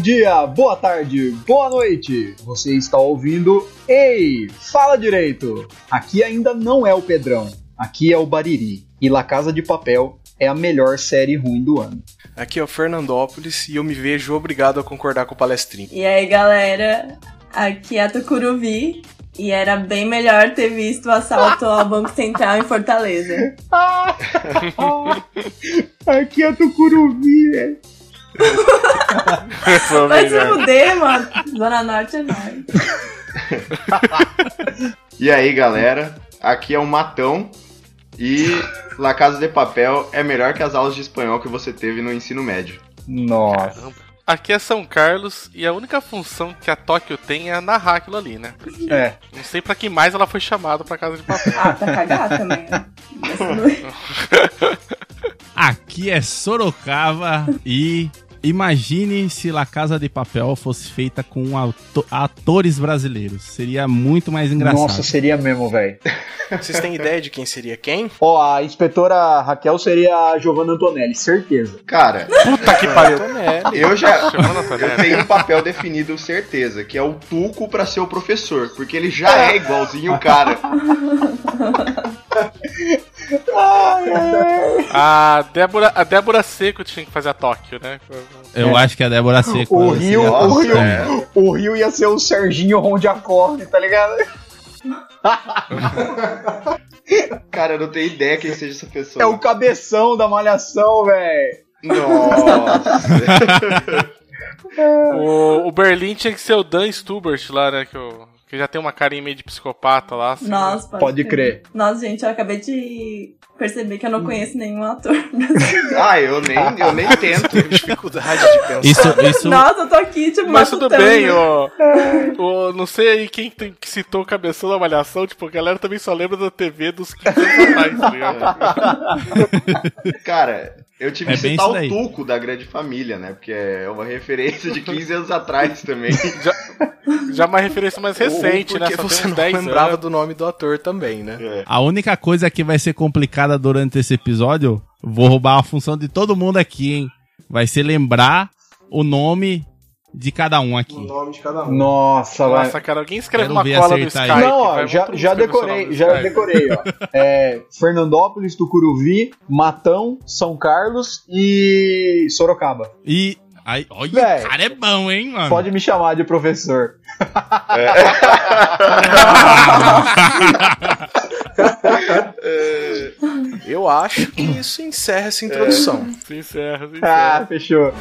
Bom dia, boa tarde, boa noite. Você está ouvindo Ei, fala direito. Aqui ainda não é o Pedrão, aqui é o Bariri. E La Casa de Papel é a melhor série ruim do ano. Aqui é o Fernandópolis e eu me vejo obrigado a concordar com o palestrinho. E aí, galera, aqui é a Tucuruvi e era bem melhor ter visto o assalto ao Banco Central em Fortaleza. Aqui é a Tucuruvi, velho. Vai se fuder, mano. Zona Norte é nóis. E aí, galera, aqui é o Matão e La Casa de Papel é melhor que as aulas de espanhol que você teve no ensino médio. Nossa. Caramba. Aqui é São Carlos e a única função que a Tóquio tem é narrar aquilo ali, né? É. Não sei pra que mais ela foi chamada pra casa de papel. Ah, pra cagar também, né? Aqui é Sorocaba e imagine se La Casa de Papel fosse feita com auto- atores brasileiros. Seria muito mais engraçado. Nossa, seria mesmo, velho. Vocês têm ideia de quem seria quem? Ó, a inspetora Raquel seria a Giovanna Antonelli, certeza. Cara, Puta que pariu. eu já eu tenho um papel definido certeza, que é o Tuco pra ser o professor, porque ele já é igualzinho o cara. A Débora, a Débora Seco tinha que fazer a Tóquio, né? Eu acho que a Débora Seco. O Rio, o Nossa, Rio, é. o Rio ia ser o Serginho Rondiacorne, tá ligado? Cara, eu não tenho ideia quem seja essa pessoa. É o cabeção da malhação, velho. Nossa. O, o Berlim tinha que ser o Dan Stubert lá, né? Que, o- que já tem uma carinha meio de psicopata lá. assim, né? Nossa, Pode crer. Nossa, gente, eu acabei de perceber que eu não conheço nenhum ator brasileiro. Ah, eu nem, eu nem tento. Tenho dificuldade de pensar. Isso, isso, Nossa, eu tô aqui, tipo, Mas tudo bem, ó. ó, Não sei aí quem tem- que citou o cabeção da malhação, tipo, a galera também só lembra da TV dos 15 anos atrás, tá? Cara, eu tive É que citar o. Tuco da Grande Família, né? Porque é uma referência de 15 anos atrás também. Já uma referência mais recente, Ou né? porque Só tem você não 10 lembrava anos. do nome do ator também, né? É. a única coisa que vai ser complicada durante esse episódio, vou roubar a função de todo mundo aqui, hein? Vai ser lembrar o nome de cada um aqui. nome de cada um. Nossa, vai. Nossa, cara, alguém escreve Quero uma cola no acertar Skype. aí. Não, ó, já, já decorei, já Skype. decorei, ó. É, Fernandópolis, Tucuruvi, Matão, São Carlos e Sorocaba. E. Aí, olha, Véi. o cara é bom, hein, mano? Pode me chamar de professor. Eu acho que isso encerra essa introdução. Se encerra, se Ah, encerra. fechou.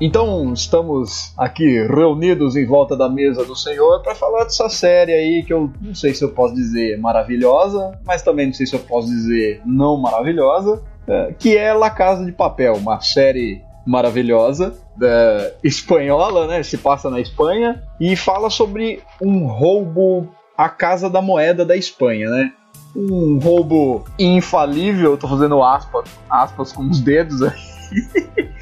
Então, estamos aqui reunidos em volta da mesa do Senhor para falar dessa série aí que eu não sei se eu posso dizer maravilhosa, mas também não sei se eu posso dizer não maravilhosa, é, que é La Casa de Papel, uma série maravilhosa da espanhola, né? Se passa na Espanha e fala sobre um roubo à casa da moeda da Espanha, né? Um roubo infalível, tô fazendo aspas, aspas com os dedos aí.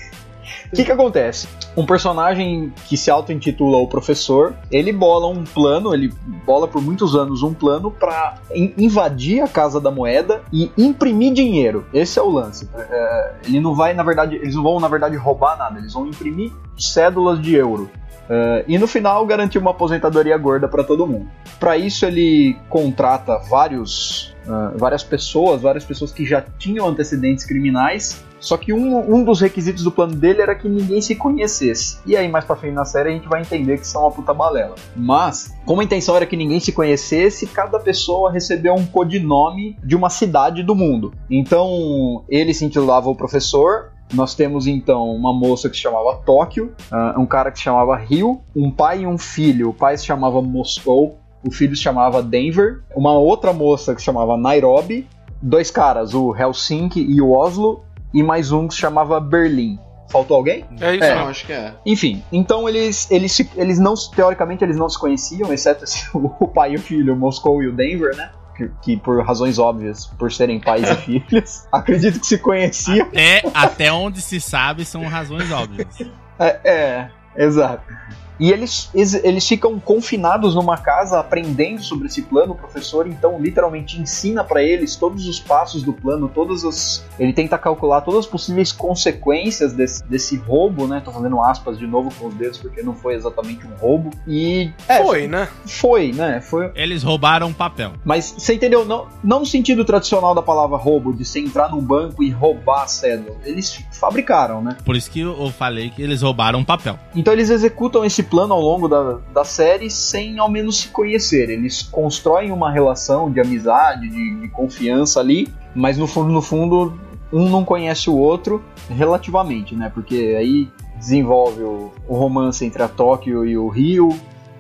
O que, que acontece? Um personagem que se auto-intitula o professor, ele bola um plano, ele bola por muitos anos um plano para invadir a casa da moeda e imprimir dinheiro. Esse é o lance. É, ele não vai, na verdade, eles não vão, na verdade, roubar nada, eles vão imprimir cédulas de euro. É, e no final garantir uma aposentadoria gorda para todo mundo. Para isso ele contrata vários, ah, várias pessoas, várias pessoas que já tinham antecedentes criminais Só que um, um dos requisitos do plano dele era que ninguém se conhecesse. E aí, mais pra frente na série, a gente vai entender que são uma puta balela. Mas, como a intenção era que ninguém se conhecesse, cada pessoa recebeu um codinome de uma cidade do mundo. Então, ele se intitulava o professor, nós temos então uma moça que se chamava Tóquio, uh, um cara que se chamava Rio, um pai e um filho. O pai se chamava Moscou, o filho se chamava Denver, uma outra moça que se chamava Nairobi, dois caras, o Helsinki e o Oslo, e mais um que se chamava Berlim. Faltou alguém? É isso, É, não, acho que é. Enfim, então eles, eles, se- eles não, teoricamente, eles não se conheciam, exceto esse- o pai e o filho, o Moscou e o Denver, né? Que, que por razões óbvias, por serem pais e filhos, acredito que se conheciam. Até, até onde se sabe são razões óbvias. É, é, exato. E eles, eles, ficam confinados numa casa aprendendo sobre esse plano. O professor, então, literalmente ensina pra eles todos os passos do plano, todas as. Ele tenta calcular todas as possíveis consequências desse, desse roubo, né? Tô fazendo aspas de novo com os dedos porque não foi exatamente um roubo. E. é, Foi, né? Foi, né? Foi. Eles roubaram papel. Mas você entendeu? Não, não no sentido tradicional da palavra roubo, de você entrar num banco e roubar a cédula. Eles fabricaram, né? Por isso que eu eu falei que eles roubaram papel. Então eles executam esse plano ao longo da, da série sem ao menos se conhecer. Eles constroem uma relação de amizade, de, de confiança ali, mas no fundo, no fundo, um não conhece o outro relativamente, né? Porque aí desenvolve o, o romance entre a Tóquio e o Rio.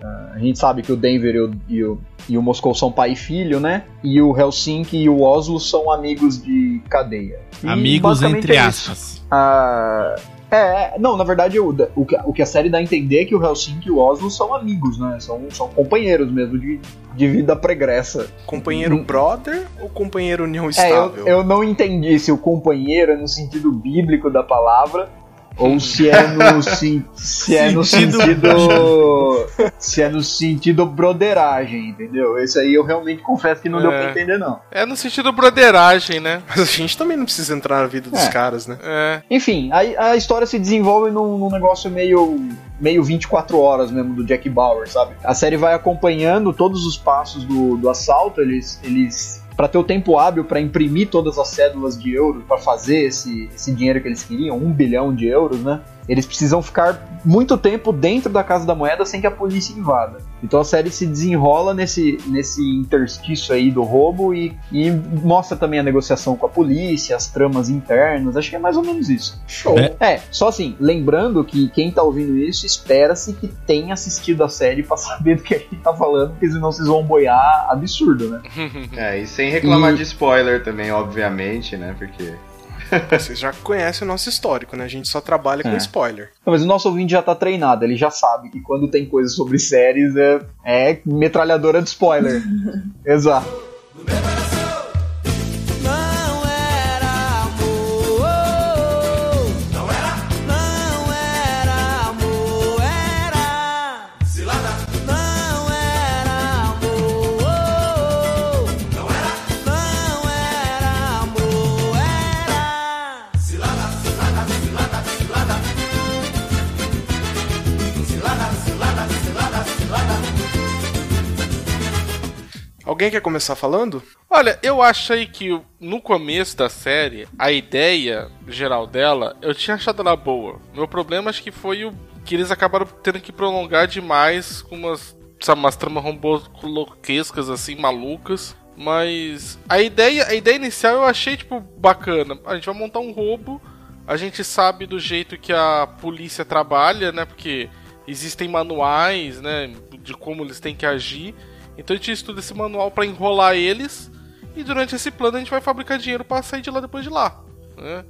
Ah, a gente sabe que o Denver e o, e o, e o Moscou são pai e filho, né? E o Helsinki e o Oslo são amigos de cadeia. E Amigos entre é aspas. Ah, é, é, não, na verdade, o, o, que, o que a série dá a entender é que o Helsinki e o Oslo são amigos, né? São, são companheiros mesmo de, de vida pregressa. Companheiro Hum. brother ou companheiro união É, eu, estável? eu não entendi se o companheiro é no sentido bíblico da palavra ou se é no, sim- se é no Sentido- sentido. se é no sentido broderagem, entendeu? Esse aí eu realmente confesso que não deu É. pra entender, não. É no sentido broderagem, né? Mas a gente também não precisa entrar na vida dos É. caras, né? É. Enfim, a, a história se desenvolve num, num negócio meio meio 24 horas mesmo do Jack Bauer, sabe? A série vai acompanhando todos os passos do, do assalto, eles eles para ter o tempo hábil para imprimir todas as cédulas de euros para fazer esse, esse dinheiro que eles queriam, um bilhão de euros, né? Eles precisam ficar muito tempo dentro da Casa da Moeda sem que a polícia invada. Então a série se desenrola nesse, nesse interstício aí do roubo e, e mostra também a negociação com a polícia, as tramas internas. Acho que é mais ou menos isso. Show. É. É, só assim, lembrando que quem tá ouvindo isso, espera-se que tenha assistido a série pra saber do que a gente tá falando, porque senão vocês vão boiar absurdo, né? É, e sem reclamar E- de spoiler também, obviamente, né? Porque. Vocês já conhecem o nosso histórico, né? A gente só trabalha com É. spoiler. Não, mas o nosso ouvinte já tá treinado, ele já sabe que quando tem coisa sobre séries é, é metralhadora de spoiler. Exato. Alguém quer começar falando? Olha, eu achei que no começo da série, a ideia geral dela, eu tinha achado ela boa. Meu problema acho que foi o que eles acabaram tendo que prolongar demais com umas, sabe, umas tramas romboloquescas assim, malucas. Mas a ideia, a ideia inicial eu achei tipo bacana. A gente vai montar um roubo, a gente sabe do jeito que a polícia trabalha, né? Porque existem manuais, né, de como eles têm que agir. Então a gente estuda esse manual pra enrolar eles e durante esse plano a gente vai fabricar dinheiro pra sair de lá depois de lá. Né?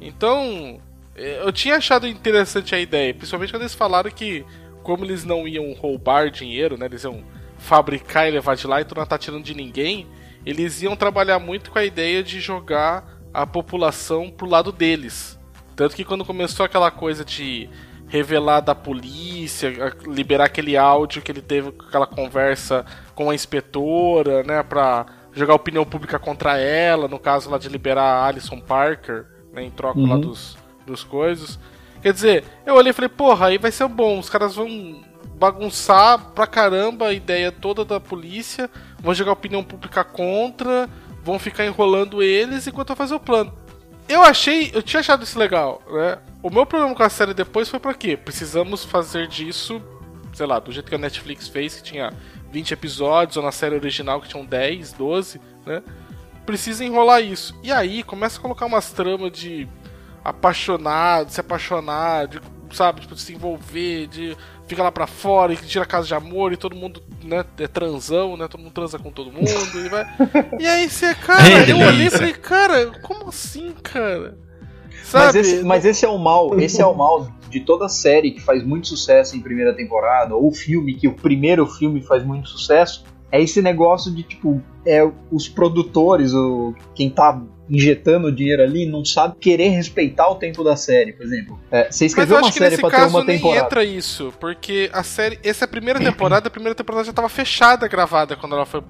Então eh, eu tinha achado interessante a ideia, principalmente quando eles falaram que como eles não iam roubar dinheiro, né, eles iam fabricar e levar de lá, então não tá tirando de ninguém, eles iam trabalhar muito com a ideia de jogar a população pro lado deles. Tanto que quando começou aquela coisa de revelar da polícia, liberar aquele áudio que ele teve com aquela conversa com a inspetora, né, pra jogar opinião pública contra ela, no caso lá de liberar a Alison Parker, né, em troca lá Uhum. dos, dos coisas. Quer dizer, eu olhei e falei, porra, aí vai ser bom, os caras vão bagunçar pra caramba a ideia toda da polícia, vão jogar opinião pública contra, vão ficar enrolando eles enquanto eu fazer o plano. eu achei, eu tinha achado isso legal, né? O meu problema com a série depois foi pra quê? Precisamos fazer disso, sei lá, do jeito que a Netflix fez, que tinha 20 episódios, ou na série original que tinham 10, 12, né? Precisa enrolar isso. E aí começa a colocar umas tramas de apaixonado, se apaixonar, de, sabe, tipo, se envolver, de fica lá pra fora e tira a casa de amor e todo mundo, né, é transão, né? Todo mundo transa com todo mundo e vai. E aí você, cara, É eu olhei e falei, cara, como assim, cara? Mas Sabe? esse, mas esse é o mal, esse é o mal de toda série que faz muito sucesso em primeira temporada, ou filme que o primeiro filme faz muito sucesso, é esse negócio de tipo, é os produtores, o quem tá injetando dinheiro ali, não sabe querer respeitar o tempo da série, por exemplo. É, você Mas escreveu eu uma série pra ter uma nem temporada. entra isso, porque a série. Essa é a primeira temporada, a primeira temporada já tava fechada, gravada quando ela foi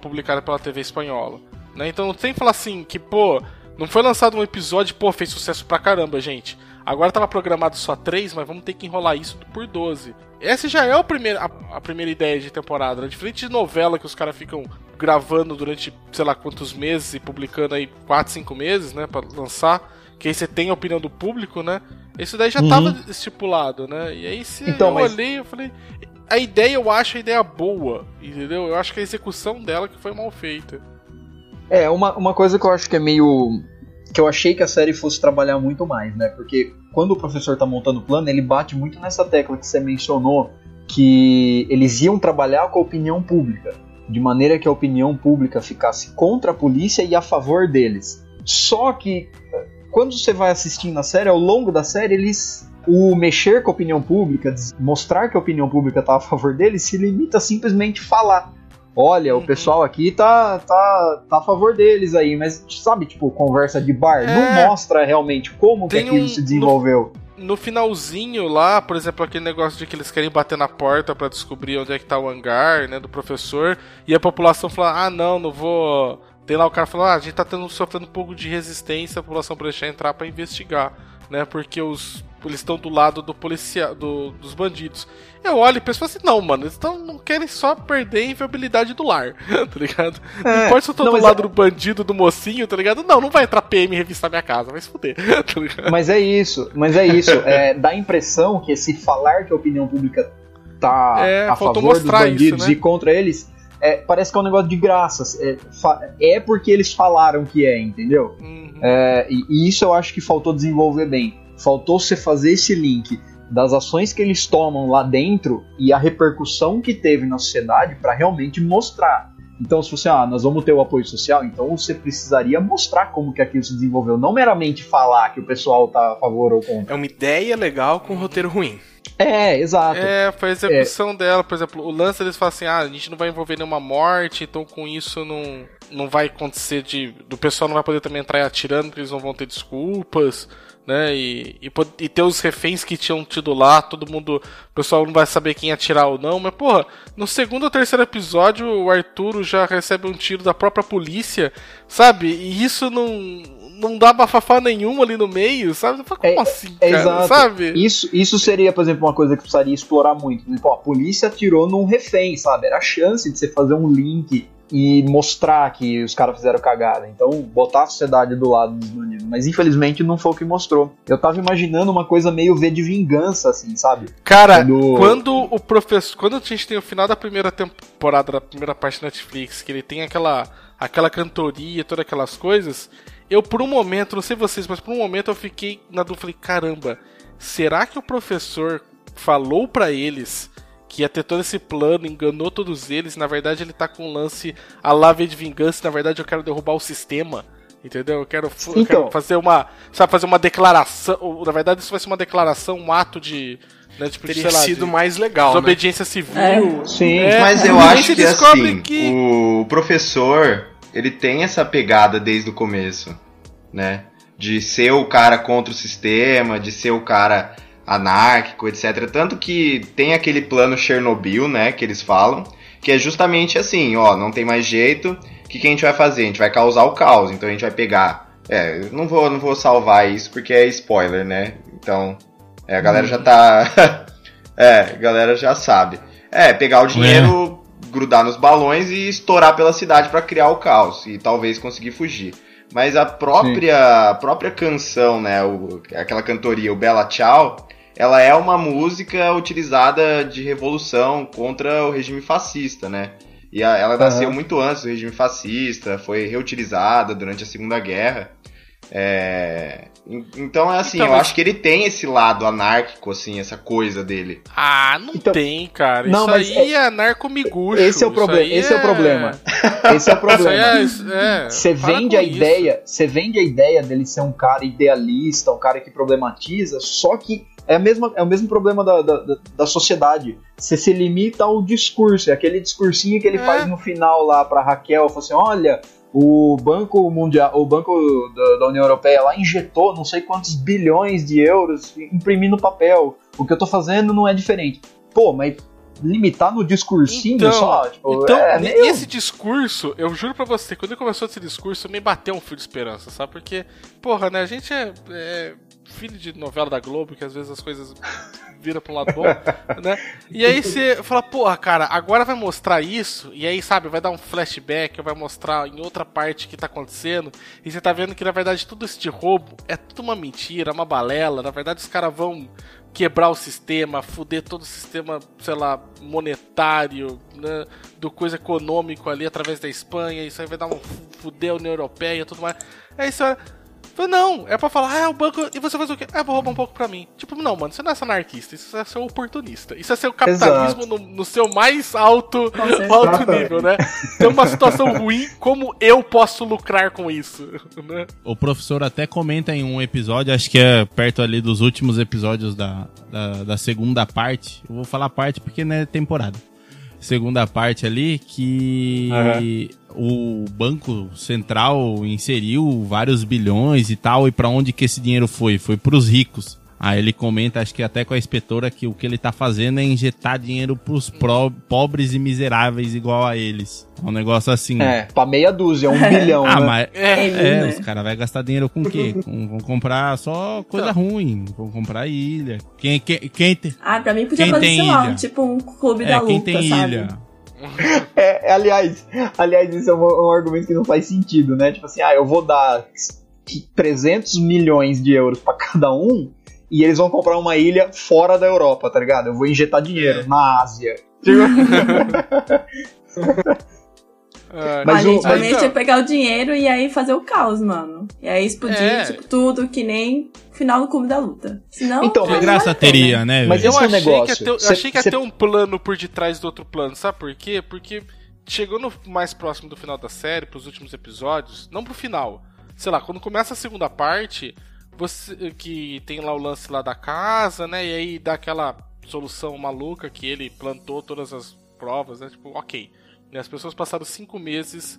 publicada pela TV espanhola. Né? Então não tem que falar assim que, pô, não foi lançado um episódio, pô, fez sucesso pra caramba, gente. Agora tava programado só três, mas vamos ter que enrolar isso por 12. Essa já é o primeiro, a, a primeira ideia de temporada, né? Diferente de novela que os caras ficam gravando durante sei lá quantos meses e publicando aí 4, 5 meses, né, Pra lançar, que aí você tem a opinião do público, né? Esse daí já Uhum. tava estipulado, né? E aí se Então, eu mas- olhei, eu falei, a ideia eu acho a ideia boa, entendeu? Eu acho que a execução dela que foi mal feita. É, uma, uma coisa que eu acho que é meio. que eu achei que a série fosse trabalhar muito mais, né? Porque quando o professor tá montando o plano, ele bate muito nessa tecla que você mencionou, que eles iam trabalhar com a opinião pública, de maneira que a opinião pública ficasse contra a polícia e a favor deles. Só que eh, quando você vai assistindo a série, ao longo da série, eles. O mexer com a opinião pública, mostrar que a opinião pública tá a favor deles, se limita a simplesmente falar. Olha, o Uhum. pessoal aqui tá, tá, tá a favor deles aí, mas sabe, tipo, conversa de bar, É. não mostra realmente como que Tem aquilo um- se desenvolveu. No finalzinho lá, por exemplo, aquele negócio de que eles querem bater na porta pra descobrir onde é que tá o hangar, né, do professor, e a população fala: "Ah, não, não vou". Tem lá o cara falando: "Ah, a gente tá tendo, sofrendo um pouco de resistência, a população pra deixar entrar pra investigar", né? Porque os eles estão do lado do policial, do, dos bandidos. Eu olho e penso assim, não, mano, eles tão, não querem só perder a inviabilidade do lar, tá ligado? não É, importa se eu tô não, do lado é- do bandido, do mocinho, tá ligado? Não, não vai entrar PM e revistar minha casa, vai se fuder, tá ligado? Mas é isso, mas é isso. É, dá a impressão que esse falar que a opinião pública tá É, a favor dos mostrar isso, bandidos né? e contra eles, é, parece que é um negócio de graças. É, é porque eles falaram que é, entendeu? Uhum. É, e, e isso eu acho que faltou desenvolver bem. Faltou você fazer esse link das ações que eles tomam lá dentro e a repercussão que teve na sociedade para realmente mostrar. Então, se você, ah, nós vamos ter o apoio social, então você precisaria mostrar como que aquilo se desenvolveu, não meramente falar que o pessoal tá a favor ou contra. É uma ideia legal com um roteiro ruim. É, exato. É, foi a execução dela, por exemplo, o lance eles falam assim, ah, a gente não vai envolver nenhuma morte, então com isso não, não vai acontecer de. Do pessoal não vai poder também entrar atirando, porque eles não vão ter desculpas, né? E, e, e ter os reféns que tinham tido lá, todo mundo. O pessoal não vai saber quem atirar ou não, mas porra, no segundo ou terceiro episódio, o Arturo já recebe um tiro da própria polícia, sabe? E isso não. Não dá bafafá nenhuma ali no meio, sabe? Como É- assim, É cara? exato. Sabe? Isso, isso seria, por exemplo, uma coisa que precisaria explorar muito. Por exemplo, a polícia atirou num refém, sabe? Era a chance de você fazer um link e mostrar que os caras fizeram cagada. Então, botar a sociedade do lado dos bandidos. Mas infelizmente não foi o que mostrou. Eu tava imaginando uma coisa meio V de vingança, assim, sabe? Cara, Quando- quando o professor. Quando a gente tem o final da primeira temporada, da primeira parte da Netflix, que ele tem aquela, aquela cantoria, todas aquelas coisas, eu por um momento, não sei vocês, mas por um momento eu fiquei na dúvida, falei, caramba, será que o professor falou pra eles que ia ter todo esse plano, enganou todos eles, na verdade ele tá com um lance a lá V de vingança, na verdade eu quero derrubar o sistema. Entendeu? Eu quero, fu- eu Então. quero fazer uma. Sabe, fazer uma declaração. ou, Na verdade, isso vai ser uma declaração, um ato de. Né, tipo, de, Teria sei lá, sido de mais legal, né? desobediência civil. É. Sim. É, Mas eu acho que descobre assim, que- o professor, ele tem essa pegada desde o começo, né? De ser o cara contra o sistema, de ser o cara anárquico, etc. Tanto que tem aquele plano Chernobyl, né, que eles falam, que é justamente assim, ó, não tem mais jeito, o que, que a gente vai fazer? A gente vai causar o caos, então a gente vai pegar... É, não vou, não vou salvar isso porque é spoiler, né? Então, é, a galera já tá... é, a galera já sabe. É, pegar o dinheiro, grudar nos balões e estourar pela cidade pra criar o caos e talvez conseguir fugir. Mas a própria, a própria canção, né, o, aquela cantoria, o Bella Ciao, ela é uma música utilizada de revolução contra o regime fascista, né? E ela nasceu Aham. muito antes do regime fascista, foi reutilizada durante a Segunda Guerra. É, en- Então, é assim, Então, eu mas- acho que ele tem esse lado anárquico, assim, essa coisa dele. Ah, não Então- tem, cara. Não, isso mas aí é, narcomiguxo. Esse é o problema. Esse é o problema. Esse é o Isso problema. é- é, Você vende a isso. ideia, você vende a ideia dele ser um cara idealista, um cara que problematiza, só que é, a mesma, é o mesmo problema da, da, da- da sociedade. Você se limita ao discurso, é aquele discursinho que ele É. faz no final lá pra Raquel, fala assim, olha, o Banco Mundial, o Banco da, União Europeia lá injetou não sei quantos bilhões de euros imprimindo papel. O que eu tô fazendo não é diferente. Pô, mas limitar no discursinho Então, só, tipo, então é meio... esse discurso, eu juro pra você, quando ele começou esse discurso, me bateu um fio de esperança, sabe? Porque, porra, né, a gente é, é filho de novela da Globo, que às vezes as coisas viram pra um lado bom, né? E aí você fala, porra, cara, agora vai mostrar isso, e aí, sabe, vai dar um flashback, vai mostrar em outra parte o que tá acontecendo, e você tá vendo que, na verdade, tudo isso de roubo é tudo uma mentira, uma balela, na verdade, os caras vão quebrar o sistema, fuder todo o sistema, sei lá, monetário, né, do coisa econômico ali através da Espanha, isso aí vai dar um fu- fuder a União Europeia e tudo mais. Aí você olha, fala, não, é pra falar, ah, é o banco, e você faz o quê? Ah, vou roubar um pouco pra mim. Tipo, não, mano, você não é anarquista, isso é ser oportunista. Isso é ser o capitalismo no, no seu mais alto, certeza. alto nível, né? Tem uma situação ruim, como eu posso lucrar com isso, né? O professor até comenta em um episódio, acho que é perto ali dos últimos episódios da, da, da segunda parte. Eu vou falar parte porque não é temporada. Segunda parte ali, que o Banco Central inseriu vários bilhões e tal, e pra onde que esse dinheiro foi? Foi pros ricos. Aí ele comenta, acho que até com a inspetora, que o que ele tá fazendo é injetar dinheiro pros pro- pobres e miseráveis igual a eles. É um negócio assim. É, pra meia dúzia, um bilhão, Ah, né? mas É, Ele, é, né? os caras vão gastar dinheiro com o quê? Com, vão comprar só coisa ruim. Vão comprar ilha. Quem, quem, quem tem. Ah, pra mim podia Quem fazer, tem sei lá, ilha? um, tipo um clube É, da quem luta, tem sabe? ilha. É, é, aliás, aliás, isso é um, um argumento que não faz sentido, né? Tipo assim, ah, eu vou dar 300 milhões de euros pra cada um e eles vão comprar uma ilha fora da Europa, tá ligado? Eu vou injetar dinheiro na Ásia. Tipo, É, Mas a o- gente mas- realmente ia pegar o dinheiro e aí fazer o caos, mano. E aí explodir, É. tipo, tudo que nem final do clube da luta. Senão, Então, mas- graça teria, né? Mas esse eu é o achei, negócio. que ia ter, eu Cê- achei que ia cê- ter um plano por detrás do outro plano, sabe por quê? Porque chegou no mais próximo do final da série, pros últimos episódios, não pro final. Sei lá, quando começa a segunda parte, você que tem lá o lance lá da casa, né? E aí dá aquela solução maluca que ele plantou todas as provas, né? Tipo, ok. E as pessoas passaram cinco meses,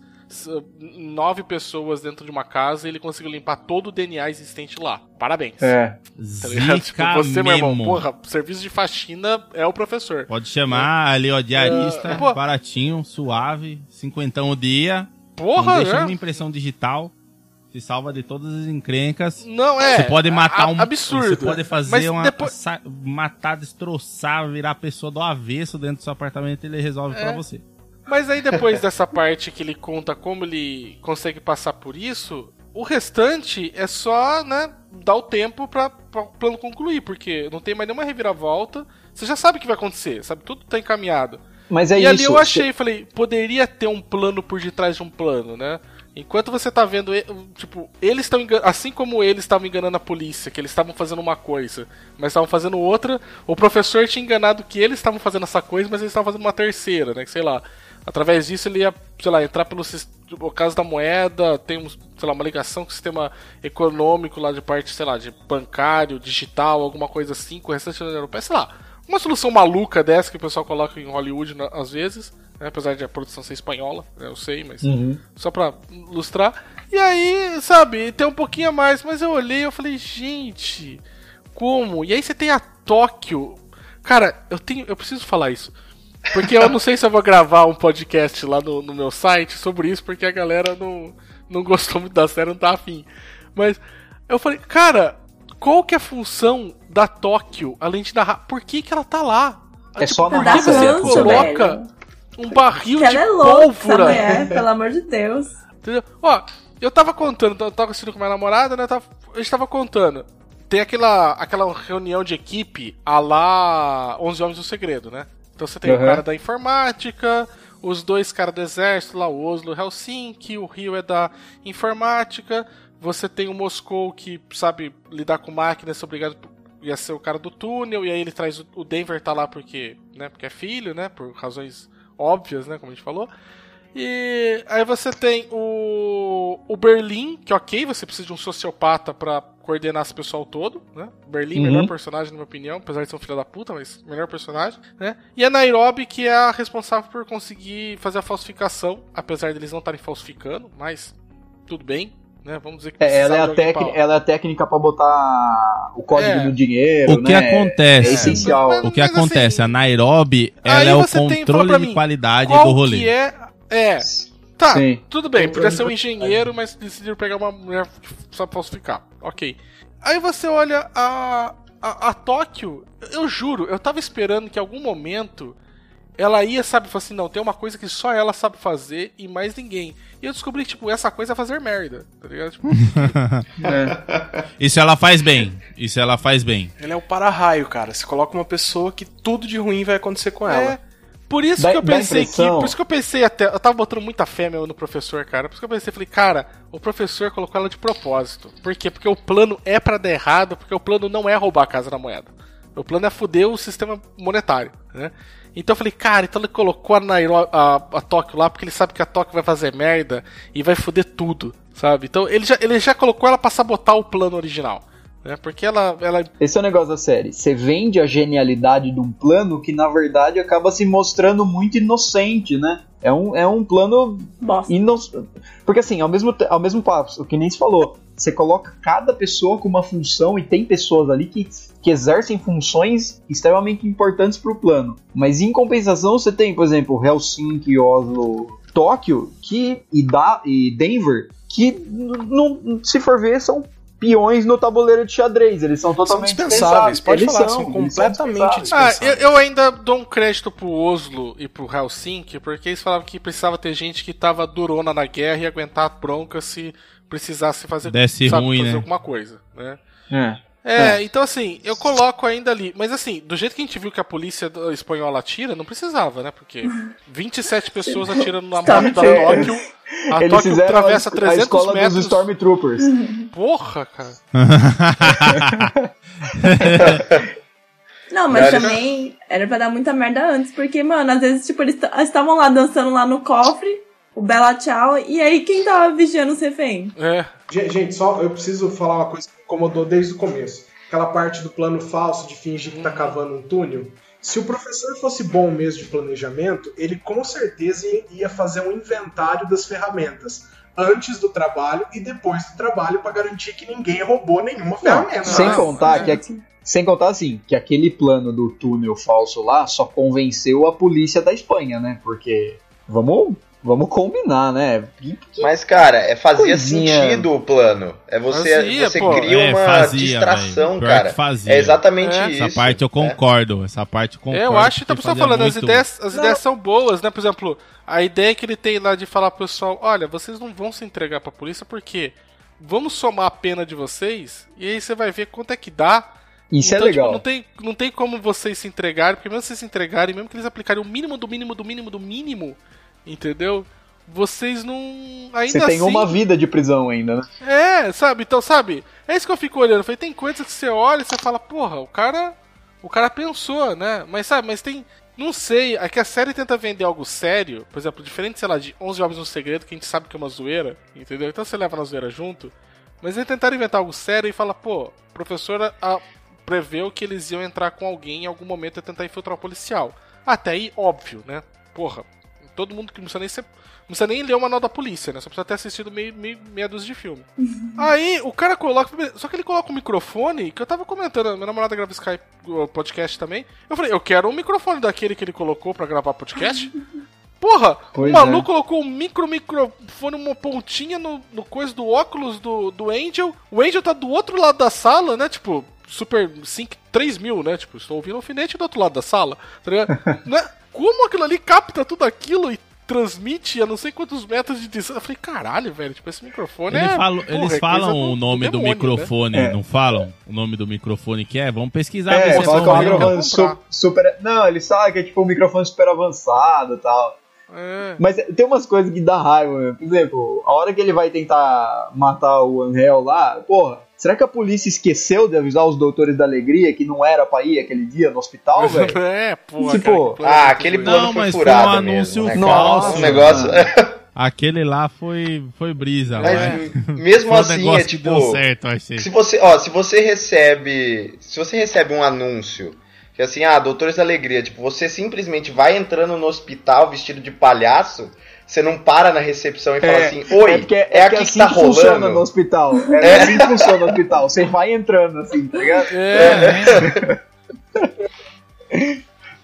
nove pessoas dentro de uma casa e ele conseguiu limpar todo o DNA existente lá. Parabéns. É. Tá? Tipo, Zica você, meu irmão, mesmo. porra, serviço de faxina é o professor. Pode chamar ali, ó, diarista, É, baratinho, suave, cinquentão o dia. Porra, não deixa né? uma impressão digital. Se salva de todas as encrencas. Não, é. Você pode matar a- um. Absurdo. Você pode fazer Mas uma. depois- matar, destroçar, virar a pessoa do avesso dentro do seu apartamento e ele resolve É. pra você. Mas aí depois dessa parte que ele conta como ele consegue passar por isso, o restante é só, né, dar o tempo pra, pra o plano concluir, porque não tem mais nenhuma reviravolta. Você já sabe o que vai acontecer, sabe? Tudo tá encaminhado. Mas é e isso. ali eu achei, falei, poderia ter um plano por detrás de um plano, né? Enquanto você tá vendo, tipo, eles estão assim como eles estavam enganando a polícia, que eles estavam fazendo uma coisa, mas estavam fazendo outra, o professor tinha enganado que eles estavam fazendo essa coisa, mas eles estavam fazendo uma terceira, né? Que sei lá. Através disso ele ia, sei lá, entrar pelo sis- o caso da moeda, tem, um, sei lá, uma ligação com o sistema econômico lá de parte, sei lá, de bancário, digital, alguma coisa assim, com o restante da União Europeia, sei lá. Uma solução maluca dessa que o pessoal coloca em Hollywood às vezes, né? apesar de a produção ser espanhola, né? eu sei, mas Uhum. só pra ilustrar. E aí, sabe, tem um pouquinho a mais, mas eu olhei e eu falei, gente, como? E aí você tem a Tóquio. Cara, eu tenho. Eu preciso falar isso. Porque eu não sei se eu vou gravar um podcast lá no, no meu site sobre isso, porque a galera não, não gostou muito da série, não tá afim. Mas eu falei, cara, qual que é a função da Tóquio, além de narrar? Por que, que ela tá lá? É só por Dá que você coloca velho. Um barril Que de ela é louca, pólvora? mulher, pelo amor de Deus. Entendeu? Ó, Eu tava contando, eu tava assistindo com minha namorada, né? eu tava- a gente tava contando. Tem aquela, aquela reunião de equipe a lá 11 Homens do Segredo, né? Então você tem o Uhum. cara da informática, os dois caras do exército lá, o Oslo e o Helsinki, o Rio é da informática, você tem o Moscou que sabe lidar com máquinas, obrigado ia ser o cara do túnel, e aí ele traz o- o Denver tá lá porque, né, porque é filho, né, por razões óbvias, né, como a gente falou. E aí você tem o, o Berlim, que ok, você precisa de um sociopata pra coordenar esse pessoal todo, né? Berlim, Uhum. melhor personagem na minha opinião, apesar de ser um filho da puta, mas melhor personagem, né? E a Nairobi, que é a responsável por conseguir fazer a falsificação, apesar deles não estarem falsificando, mas tudo bem, né? Vamos dizer que É, ela, é a técnica, pra- ela é a técnica pra botar o código É. do dinheiro, O que né? acontece? É essencial. Mas- O que mas acontece? assim, a Nairobi, ela é o tem- controle de mim, qualidade Qual do rolê. que é... É, Tá, Sim. tudo bem, podia ser um engenheiro, mas decidiram pegar uma mulher que sabe falsificar. Ok. Aí você olha a, a, a Tóquio, eu juro, eu tava esperando que em algum momento ela ia, sabe, falar assim, não, tem uma coisa que só ela sabe fazer e mais ninguém. E eu descobri, tipo, essa coisa é fazer merda, tá ligado? Tipo, Isso ela faz bem. Isso ela faz bem. Ele é o para-raio, cara. Você coloca uma pessoa que tudo de ruim vai acontecer com ela. é. Por isso Dá- que eu pensei que. Por isso que eu pensei até. Eu tava botando muita fé meu no professor, cara. Por isso que eu pensei, falei, cara, o professor colocou ela de propósito. Por quê? Porque o plano é pra dar errado, porque o plano não é roubar a casa da moeda. O plano é foder o sistema monetário, né? Então eu falei, cara, então ele colocou a, Nairo, a, a Tóquio lá porque ele sabe que a Tóquio vai fazer merda e vai foder tudo, sabe? Então ele já, ele já colocou ela pra sabotar o plano original, né? Porque ela, ela Esse é o negócio da série. Você vende a genialidade de um plano que, na verdade, acaba se mostrando muito inocente, né? É um, é um plano Bosta. ino... Porque assim, ao mesmo, ao mesmo passo, o que nem se falou, você coloca cada pessoa com uma função e tem pessoas ali que, que exercem funções extremamente importantes pro plano. Mas em compensação, você tem, por exemplo, Helsinki, Oslo, Tóquio que, e, da, e Denver, que, não- se for ver, são peões no tabuleiro de xadrez. Eles são São totalmente dispensáveis, pode Eles falar, são, são são completamente dispensáveis. Ah, eu, eu ainda dou um crédito pro Oslo e pro Helsinki, porque eles falavam que precisava ter gente que tava durona na guerra e aguentar a bronca se precisasse fazer, Desse sabe, ruim, fazer né? alguma coisa, né? É. É, então assim, eu coloco ainda ali. Mas assim, do jeito que a gente viu que a polícia espanhola atira, não precisava, né? Porque 27 pessoas atirando na moto da. Tóquio. A Eles Tóquio atravessa a, a 300 escola metros. dos Stormtroopers. Porra, cara. Não, mas também era pra dar muita merda antes, porque, mano, às vezes, tipo, eles estavam lá dançando lá no cofre, o Bela Tchau, e aí quem tava vigiando os refém? É. Gente, só eu preciso falar uma coisa incomodou desde o começo. Aquela parte do plano falso de fingir que tá cavando um túnel. Se o professor fosse bom mesmo de planejamento, ele com certeza ia fazer um inventário das ferramentas antes do trabalho e depois do trabalho para garantir que ninguém roubou nenhuma ferramenta. Sem contar que sem contar assim, que aquele plano do túnel falso lá só convenceu a polícia da Espanha, né? Porque vamos, vamos combinar, né? Que- Mas, cara, é, fazia Coisinha. sentido o plano. É você, Fazia, você pô. cria É, uma fazia, distração, cara. É exatamente É. isso. Essa parte eu concordo. Essa parte eu concordo. É, eu acho que tá pessoal falando, as muito- ideias, as Não. ideias são boas, né? Por exemplo, a ideia que ele tem lá de falar pro pessoal, olha, vocês não vão se entregar pra polícia porque vamos somar a pena de vocês e aí você vai ver quanto é que dá. Isso Então, é tipo, legal. não, tem, não tem como vocês se entregarem, porque mesmo se vocês se entregarem, mesmo que eles aplicarem o mínimo do mínimo do mínimo do mínimo, entendeu? Vocês não. Ainda Você tem assim, uma vida de prisão ainda, né? é, sabe? Então, sabe? É isso que eu fico olhando. Eu Falei, tem coisas que você olha e você fala, porra, o cara. O cara pensou, né? Mas sabe, mas tem. Não sei, é que a série tenta vender algo sério, por exemplo, diferente, sei lá, de 11 Jovens no Segredo, que a gente sabe que é uma zoeira, entendeu? Então você leva na zoeira junto. Mas eles tentaram inventar algo sério e fala, pô, a professora a, preveu que eles iam entrar com alguém em algum momento e tentar infiltrar o policial. Até aí, óbvio, né? Porra, todo mundo que não precisa nem ser. Não precisa nem ler o manual da polícia, né? Só precisa ter assistido meio, meio, meia dúzia de filme. Aí o cara coloca. Só que ele coloca um microfone, que eu tava comentando, minha namorada grava Skype podcast também. Eu falei, eu quero um microfone daquele que ele colocou pra gravar podcast. Porra, Pois o maluco é. colocou um micro microfone, uma pontinha no, no coisa do óculos do, do Angel. O Angel tá do outro lado da sala, né? Tipo, Super Sync 3000, né? Tipo, estou ouvindo o alfinete do outro lado da sala, tá ligado? né? Como aquilo ali capta tudo aquilo e transmite a não sei quantos metros de distância. Eu falei, caralho, velho, tipo, esse microfone Eles é. falam, porra, eles é falam o nome do, demônio, né? microfone, É. não falam o nome do microfone que é? Vamos pesquisar. É, ver se fala é que é um microfone super. Não, ele sabe que é tipo um microfone super avançado e tal. É. Mas tem umas coisas que dá raiva, meu. Por exemplo, a hora que ele vai tentar matar o Angel lá, porra, será que a polícia esqueceu de avisar os doutores da alegria que não era pra ir aquele dia no hospital, velho? É, porra. Tipo, cara, Ah, aquele plano Não, foi furado um mesmo, né, Um negócio... Aquele lá foi, foi brisa, Mas vai. mesmo Foi assim, é tipo... deu certo. Se você, ó, se você recebe, se você recebe um anúncio que assim, ah, Doutores da Alegria, tipo, você simplesmente vai entrando no hospital vestido de palhaço, você não para na recepção e fala É, assim, oi, é, porque é, é, aqui que que, assim tá que funciona no rolando. hospital. É, assim que funciona no hospital. Você vai entrando assim, tá ligado? É,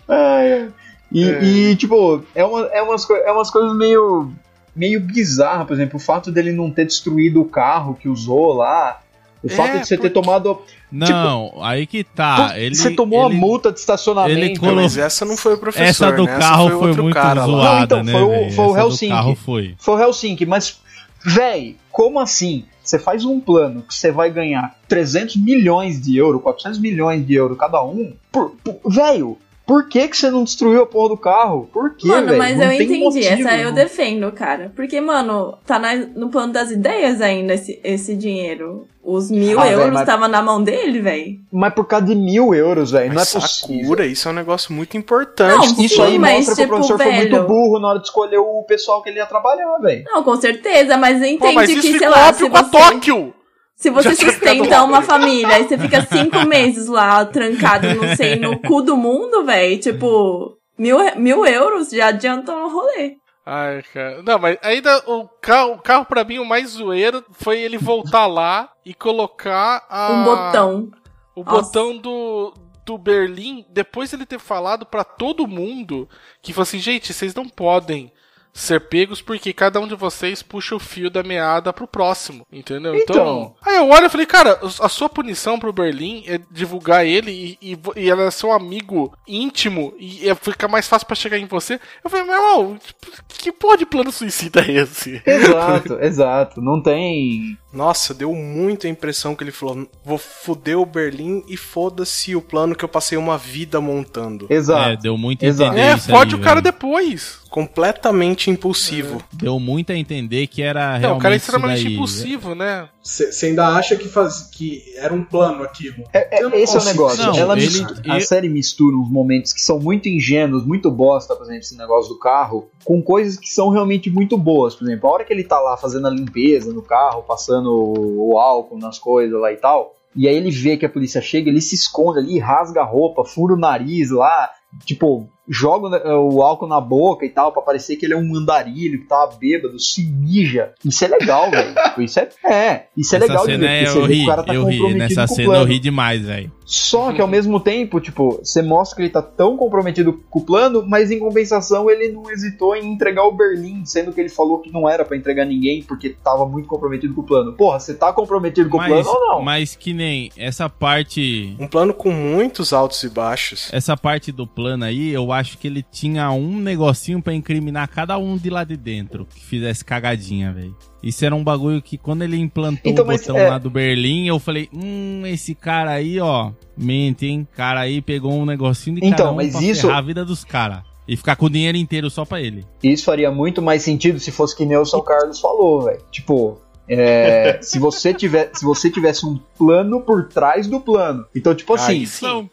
Ai, ai. E, É. e, tipo, é, uma, é, umas, é umas coisas meio, meio bizarras, por exemplo, o fato dele não ter destruído o carro que usou lá, o É, fato de você ter porque- tomado. Não, aí que tá. Ele, você tomou ele, a multa de estacionamento. ele colocou- mas essa não foi o professor, Essa do né? Essa carro foi, outro muito cara lá. zoada, Não, então, né, foi o- foi o Essa Helsinki. carro foi. Foi o Helsinki, mas, véi, como assim? Você faz um plano que você vai ganhar 300 milhões de euros, 400 milhões de euros cada um, por, por, velho, por que, que você não destruiu a porra do carro? Por quê, Mano, velho? mas Não eu entendi. motivo, Essa eu não- defendo, cara. Porque, mano, tá na- no plano das ideias ainda esse, esse dinheiro. Os mil Ah, velho, euros mas- estavam na mão dele, velho. Mas por causa de mil euros, velho, não é Mas possível. Isso é um negócio muito importante. Não, Isso Sim, aí mas, mostra que o tipo, professor foi muito velho- burro na hora de escolher o pessoal que ele ia trabalhar, velho. Não, com certeza, mas Pô, entende mas isso que, sei ficou lá, óbvio se com a você, Tóquio! Se você Já sustenta uma família e você fica cinco meses lá trancado, não sei, no cu do mundo, velho, tipo, mil, mil euros já adiantam o rolê. Ai, cara. Não, mas ainda o carro, o carro pra mim, o mais zoeiro foi ele voltar lá e colocar a. Um botão. O Nossa. botão do, do Berlim, depois ele ter falado pra todo mundo que falou assim, gente, vocês não podem ser pegos porque cada um de vocês puxa o fio da meada pro próximo, entendeu? Então. aí eu olho e falei, cara, a sua punição pro Berlim é divulgar ele e, e, e ela é seu amigo íntimo e é- fica mais fácil pra chegar em você. Eu falei, meu irmão, tipo, que porra de plano suicida é esse? Exato, exato. Não tem. Nossa, deu muita impressão que ele falou: vou foder o Berlim e foda-se o plano que eu passei uma vida montando. Exato. É, deu muito a Exato. entender É, fode aí, o cara velho. depois. Completamente impulsivo. Deu muito a entender que era Não, realmente o cara é extremamente daí. impulsivo, né? Você ainda acha que, faz, que era um plano aquilo? É, é- esse é o negócio. Não, Ela ele- mistura- ele- A série mistura uns momentos que são muito ingênuos, muito bosta, por exemplo, esse negócio do carro, com coisas que são realmente muito boas. Por exemplo, a hora que ele tá lá fazendo a limpeza no carro, passando o, o álcool nas coisas lá e tal, e aí ele vê que a polícia chega, ele se esconde ali, rasga a roupa, fura o nariz lá, tipo, joga o álcool na boca e tal, pra parecer que ele é um andarilho que tava bêbado, se mija. Isso é legal, velho. Isso é, é, isso é Essa legal de cena ver, é, eu ri, o cara tá eu ri. comprometido Nessa com o cena plano. eu ri demais, velho. Só que ao mesmo tempo, tipo, você mostra que ele tá tão comprometido com o plano, mas em compensação ele não hesitou em entregar o Berlim, sendo que ele falou que não era pra entregar ninguém porque tava muito comprometido com o plano. Porra, você tá comprometido com o Mas, plano ou não? mas que nem essa parte. Um plano com muitos altos e baixos. Essa parte do plano aí, eu acho que ele tinha um negocinho pra incriminar cada um de lá de dentro que fizesse cagadinha, velho. Isso era um bagulho que quando ele implantou Então, o botão é- lá do Berlim, eu falei, hum, esse cara aí, ó, mente, hein? Cara aí pegou um negocinho de Então, um mas isso- a vida dos caras. E ficar com o dinheiro inteiro só pra ele. Isso faria muito mais sentido se fosse que nem o São Carlos falou, velho. Tipo, é, se você tiver, se você tivesse um plano por trás do plano. Então, tipo assim.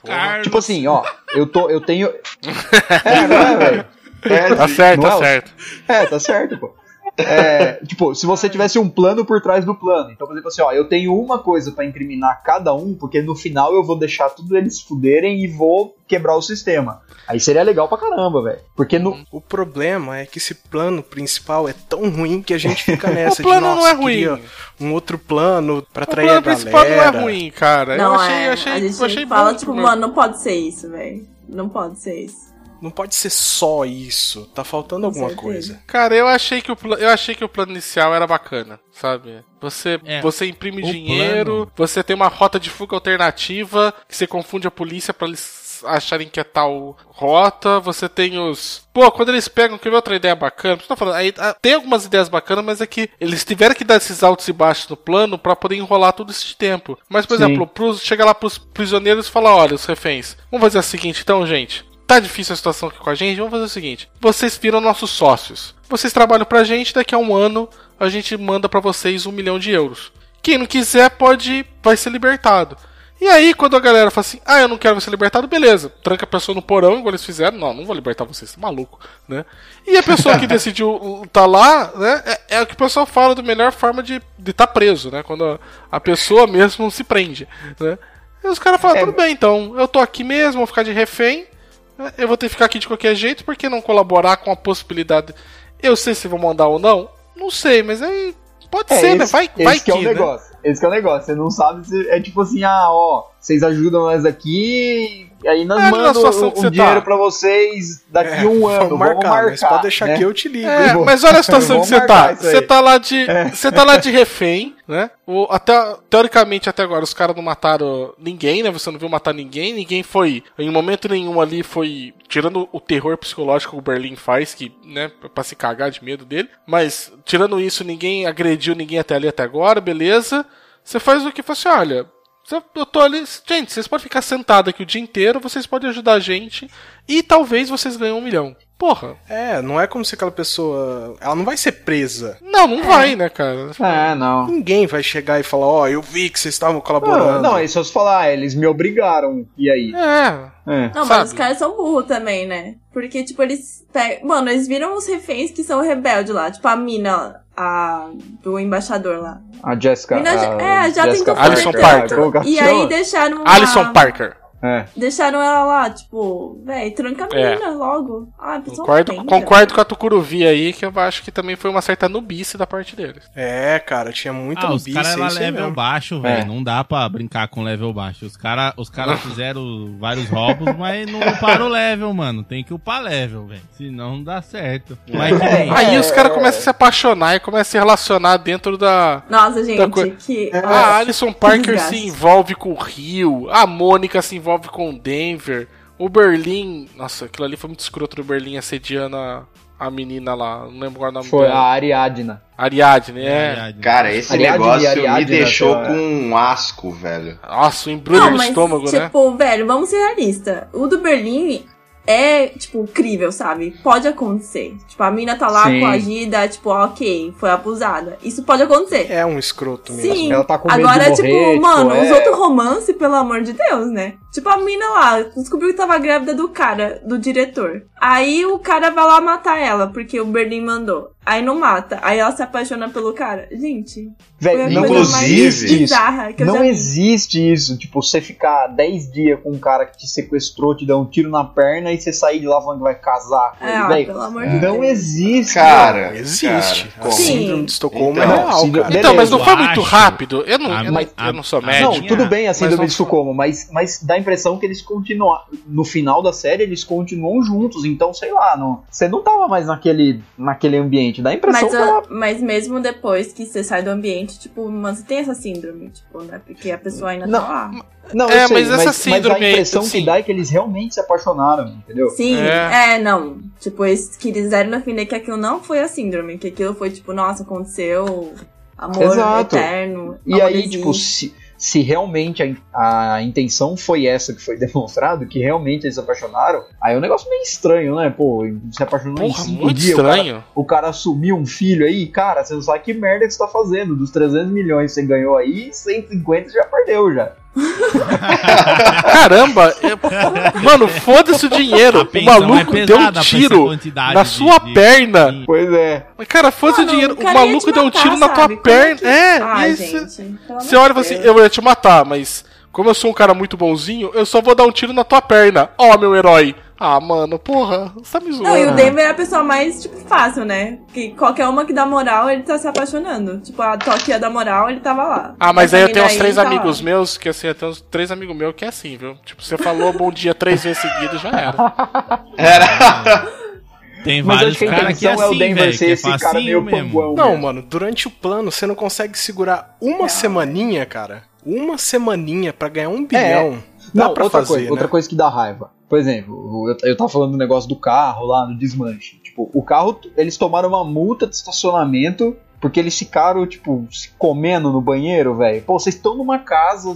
Carlos. tipo assim, ó, eu tô, eu tenho, é, não é, velho. É, Tá certo, não tá é certo. É, tá certo, pô. É, tipo, se você tivesse um plano por trás do plano. Então, por exemplo, assim, ó, eu tenho uma coisa pra incriminar cada um, porque no final eu vou deixar tudo eles se fuderem e vou quebrar o sistema. Aí seria legal pra caramba, velho. Porque no. O problema é que esse plano principal é tão ruim que a gente fica nessa O plano de, não é "Nossa, queria ruim. um outro plano pra O atrair plano a principal não é galera. ruim, cara. Não eu achei, é. achei, a gente achei fala, bom, tipo, mano, não pode ser isso, velho. Não pode ser isso. Não pode ser só isso. Tá faltando Com alguma certeza. coisa. Cara, eu achei que o eu achei que o plano inicial era bacana, sabe? Você É, você imprime o dinheiro, plano- você tem uma rota de fuga alternativa que você confunde a polícia pra eles acharem que é tal rota, você tem os. Pô, quando eles pegam, que outra ideia bacana? Tô falando, aí, ah, tem algumas ideias bacanas, mas é que eles tiveram que dar esses altos e baixos no plano pra poder enrolar todo esse tempo. Mas, por Sim. exemplo, pros, chega lá pros prisioneiros e fala: olha, os reféns, vamos fazer o seguinte então, gente. Tá difícil a situação aqui com a gente, vamos fazer o seguinte: vocês viram nossos sócios. Vocês trabalham pra gente, daqui a um ano a gente manda pra vocês um milhão de euros. Quem não quiser pode vai ser libertado. E aí, quando a galera fala assim, ah, eu não quero ser libertado, beleza. Tranca a pessoa no porão, igual eles fizeram. Não, não vou libertar vocês, tá maluco, né? E a pessoa que decidiu uh, tá lá, né? É, é o que o pessoal fala da melhor forma de estar tá preso, né? Quando a, a pessoa mesmo se prende, né? E os caras falam, É. tudo bem, então, eu tô aqui mesmo, vou ficar de refém. Né? Eu vou ter que ficar aqui de qualquer jeito, por que não colaborar com a possibilidade? Eu sei se vão mandar ou não? Não sei, mas aí pode É, ser, né? esse- Vai, esse vai que é o né? negócio. Esse que é o negócio. Você não sabe se. É tipo assim, ah, ó, vocês ajudam nós aqui. E aí nós É, na mandamos situação o, o você dinheiro tá. pra vocês daqui É, um ano. vamos Vamos marcar. mas pode deixar né? que eu te ligo. É, mas olha a situação que você tá. Você tá lá de. Você tá lá de refém, né? O, até, teoricamente, até agora, os caras não mataram ninguém, né? Você não viu matar ninguém. Ninguém foi. Em momento nenhum ali foi. Tirando o terror psicológico que o Berlim faz, que, né, pra se cagar de medo dele. Mas, tirando isso, ninguém agrediu ninguém até ali até agora, beleza. Você faz o que? Fala assim, olha. Eu tô ali. Gente, vocês podem ficar sentados aqui o dia inteiro, vocês podem ajudar a gente. E talvez vocês ganhem um milhão. Porra. É, não é como se aquela pessoa. Ela não vai ser presa. Não, não vai, né, cara? É, não. Ninguém vai chegar e falar, ó, eu vi que vocês estavam Não, colaborando. não, é só se falar, ah, eles me obrigaram. E aí? É. É. Não, Sabe? mas os caras são burros também, né? Porque, tipo, eles pegam. Mano, eles viram os reféns que são rebeldes lá. Tipo, a mina, a. do embaixador lá. A Jessica. Mina a é, já Jessica tentou Alison Parker. ela E aí deixaram. Alison a- Parker. É. Deixaram ela lá, tipo, véi, tranca a É. mina logo. Ah, Concordo, tenta. concordo com a Tucuruvi aí, que eu acho que também foi uma certa nubice da parte deles. É, cara, tinha muita Ah, os nubice, caras é level mesmo. baixo, velho. É. Não dá pra brincar com level baixo. Os caras os cara fizeram vários roubos, mas não uparam o level, mano. Tem que upar level, velho. Senão não dá certo. Mas que nem. Aí os caras começam a se apaixonar e começam a se relacionar dentro da. Nossa, gente, co- que. A Nossa, Alison Parker se envolve com o Rio, a Mônica se envolve com o Denver, o Berlim. Nossa, aquilo ali foi muito escroto do Berlim assediando a, a menina lá, não lembro qual é o nome Foi dela. a Ariadna. Ariadne, é. Cara, esse Ariadne negócio me Ariadne, deixou né, com um asco, velho. Nossa, o embrulho no estômago, né? tipo, velho, vamos ser realistas. O do Berlim é, tipo, crível, sabe? Pode acontecer. Tipo, a mina tá lá Sim. coagida, tipo, ok, foi abusada. Isso pode acontecer. É um escroto mesmo. Sim. Ela tá com medo Agora, de tipo, morrer, tipo, mano, é- os outros romances, pelo amor de Deus, né? Tipo, a mina lá descobriu que tava grávida do cara, do diretor. Aí o cara vai lá matar ela, porque o Berlim mandou. Aí não mata. Aí ela se apaixona pelo cara. Gente, Velho, não que eu não já existe isso, tipo, você ficar 10 dias com um cara que te sequestrou, te dá um tiro na perna e você sair de lá falando que vai casar. É, ah, pelo amor de não Deus. existe. Cara, Existe. cara, a como? síndrome de Estocolmo Então, é real, cara. Então, mas não foi muito rápido. Eu não, a- eu não, a- eu não sou a- médico. Não, tudo bem a síndrome não- de Estocolmo, mas, mas dá a impressão que eles continuam. No final da série, eles continuam juntos. Então, sei lá, não, você não tava mais naquele, naquele ambiente. Dá a impressão Mas, que ela. mas mesmo depois que você sai do ambiente, tipo, mano, você tem essa síndrome, tipo, né? Porque a pessoa ainda Não, tá lá. Não, É, sei, mas essa mas, síndrome mas a impressão que assim- dá é que eles realmente se apaixonaram, entendeu? Sim, É. é. não. Tipo, eles quiseram defender que aquilo não foi a síndrome, que aquilo foi, tipo, nossa, aconteceu amor Exato. eterno. E aí, tipo, se, se realmente a, a intenção foi essa que foi demonstrado, que realmente eles se apaixonaram, aí é um negócio meio estranho, né? Pô, se apaixonou em Porra, cinco muito dias, o cara- estranho. o cara assumiu um filho aí, cara, você não sabe que merda que você tá fazendo. Dos 300 milhões que você ganhou aí, 150 você já perdeu já. Caramba, mano, foda-se o dinheiro. A O maluco é deu um tiro na sua de- perna. de- Pois é. Mas, cara, foda-se o dinheiro. O maluco te deu um matar, tiro na tua sabe? Como perna. que- É, Ah, você- gente. Você olha e fala assim, eu ia te matar, mas como eu sou um cara muito bonzinho, eu só vou dar um tiro na tua perna. Ó, meu herói. Ah, mano, porra, você tá me zoando. Não, e o Denver é a pessoa mais, tipo, fácil, né? Que qualquer uma que dá moral, ele tá se apaixonando. Tipo, a Tokia da moral, ele tava lá. Ah, mas aí eu tenho uns três tá lá. amigos meus que assim, eu tenho uns três amigos meus que é assim, viu? Tipo, você falou bom dia três vezes seguido, já era. Era. Tem Mas vários caras que é é o assim, Denver velho, ser que é esse cara meio mesmo. panguão. Não, mesmo. mano, durante o plano você não consegue segurar uma semaninha, cara. Uma semaninha pra ganhar um bilhão. Dá Não, pra outra fazer, coisa, né? outra coisa que dá raiva. Por exemplo, eu, eu tava falando do negócio do carro lá, no desmanche. Tipo, o carro, eles tomaram uma multa de estacionamento porque eles ficaram, tipo, se comendo no banheiro, velho. Pô, vocês estão numa casa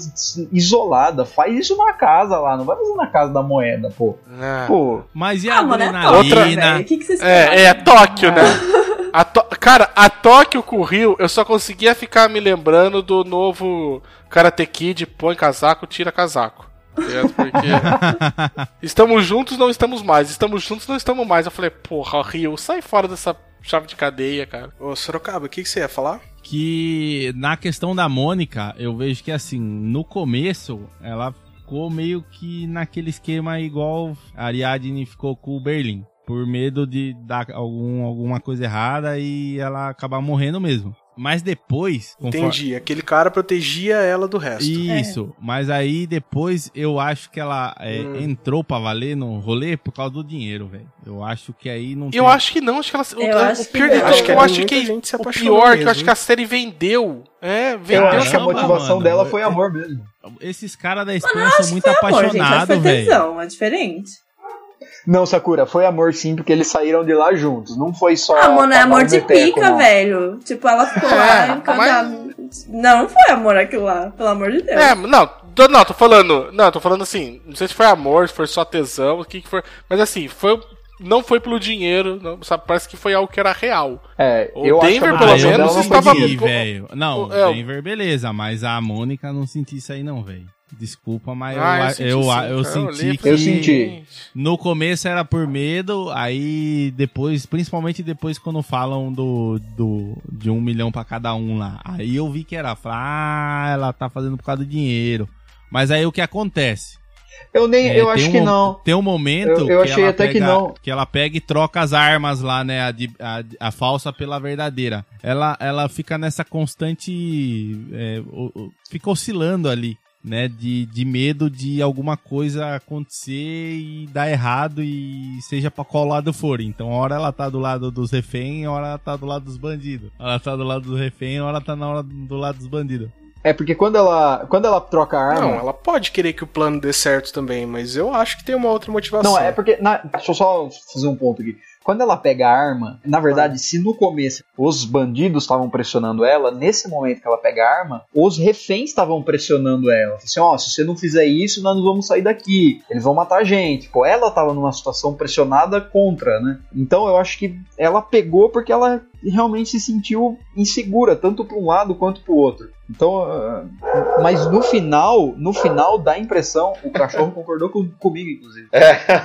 isolada, faz isso na casa lá, não vai fazer na casa da moeda, pô. É. Pô, Mas e a Ah, mano, é adrenalina? Tóquio, velho. O que, que É, é Tóquio, né? A Tó- Cara, a Tóquio com o Rio, eu só conseguia ficar me lembrando do novo Karate Kid, põe casaco, tira casaco. Ligado? Porque estamos juntos, não estamos mais. Estamos juntos, não estamos mais. Eu falei, porra, Rio, sai fora dessa chave de cadeia, cara. Ô, Sorocaba, o que, que você ia falar? que na questão da Mônica, eu vejo que assim, no começo, ela ficou meio que naquele esquema igual a Ariadne ficou com o Berlim. Por medo de dar algum, alguma coisa errada e ela acabar morrendo mesmo. Mas depois. conforme- Entendi. Aquele cara protegia ela do resto. Isso, mas aí depois eu acho que ela é, Hum. entrou pra valer no rolê por causa do dinheiro, velho. Eu acho que aí não Eu acho que não, acho que ela. o- Eu o, acho que pior, eu Acho que eu é acho que gente se o pior é que eu mesmo, acho que a série vendeu. É, eu vendeu. acho que a motivação mano. dela foi amor mesmo. Esses caras da Espanha eu são muito que que apaixonados, foi velho. tesão, é diferente. Não, Sakura, foi amor sim, porque eles saíram de lá juntos. Não foi só. Ah, mano, é amor de meteco, pica, não. velho. Tipo, ela ficou lá encantada. Não, não foi amor aquilo lá, pelo amor de Deus. É, não, tô, não, tô falando. Não, tô falando assim, não sei se foi amor, se foi só tesão, o que que foi. Mas assim, foi. Não foi pelo dinheiro, não, sabe? Parece que foi algo que era real. É, O eu acho que Denver, pelo motivação menos, não estava- dinheiro. velho. Não, É, o- Denver, beleza, mas a Mônica não senti isso aí não, velho. Desculpa, mas Ah, eu, senti eu, eu, senti e que falei, Eu senti. No começo era por medo, aí depois, principalmente depois quando falam do, do de um milhão pra cada um lá, aí eu vi que era, ah, ela tá fazendo por causa do dinheiro. Mas aí o que acontece? Eu nem, É, eu acho um que não. Tem um momento Eu- eu que achei ela até que pega- não. Que ela pega e troca as armas lá, né? A, de- a, a falsa pela verdadeira. Ela, ela fica nessa constante. é, o- o- fica oscilando ali. Né, de, de medo de alguma coisa acontecer e dar errado e seja pra qual lado for. Então, hora ela tá do lado dos reféns, hora ela tá do lado dos bandidos. Ela tá do lado dos reféns, hora ela tá na hora do lado dos bandidos. É porque quando ela, quando ela troca a arma. Não, ela pode querer que o plano dê certo também, mas eu acho que tem uma outra motivação. Não, é porque. na- deixa eu só fazer um ponto aqui. Quando ela pega a arma, na verdade, se no começo os bandidos estavam pressionando ela, nesse momento que ela pega a arma, os reféns estavam pressionando ela. Assim, ó, se você não fizer isso, nós não vamos sair daqui. Eles vão matar a gente. Pô, ela tava numa situação pressionada contra, né? Então eu acho que ela pegou porque ela realmente se sentiu insegura, tanto para um lado quanto para o outro. Então, ah, mas no final, no final dá a impressão, o cachorro concordou com- comigo, inclusive.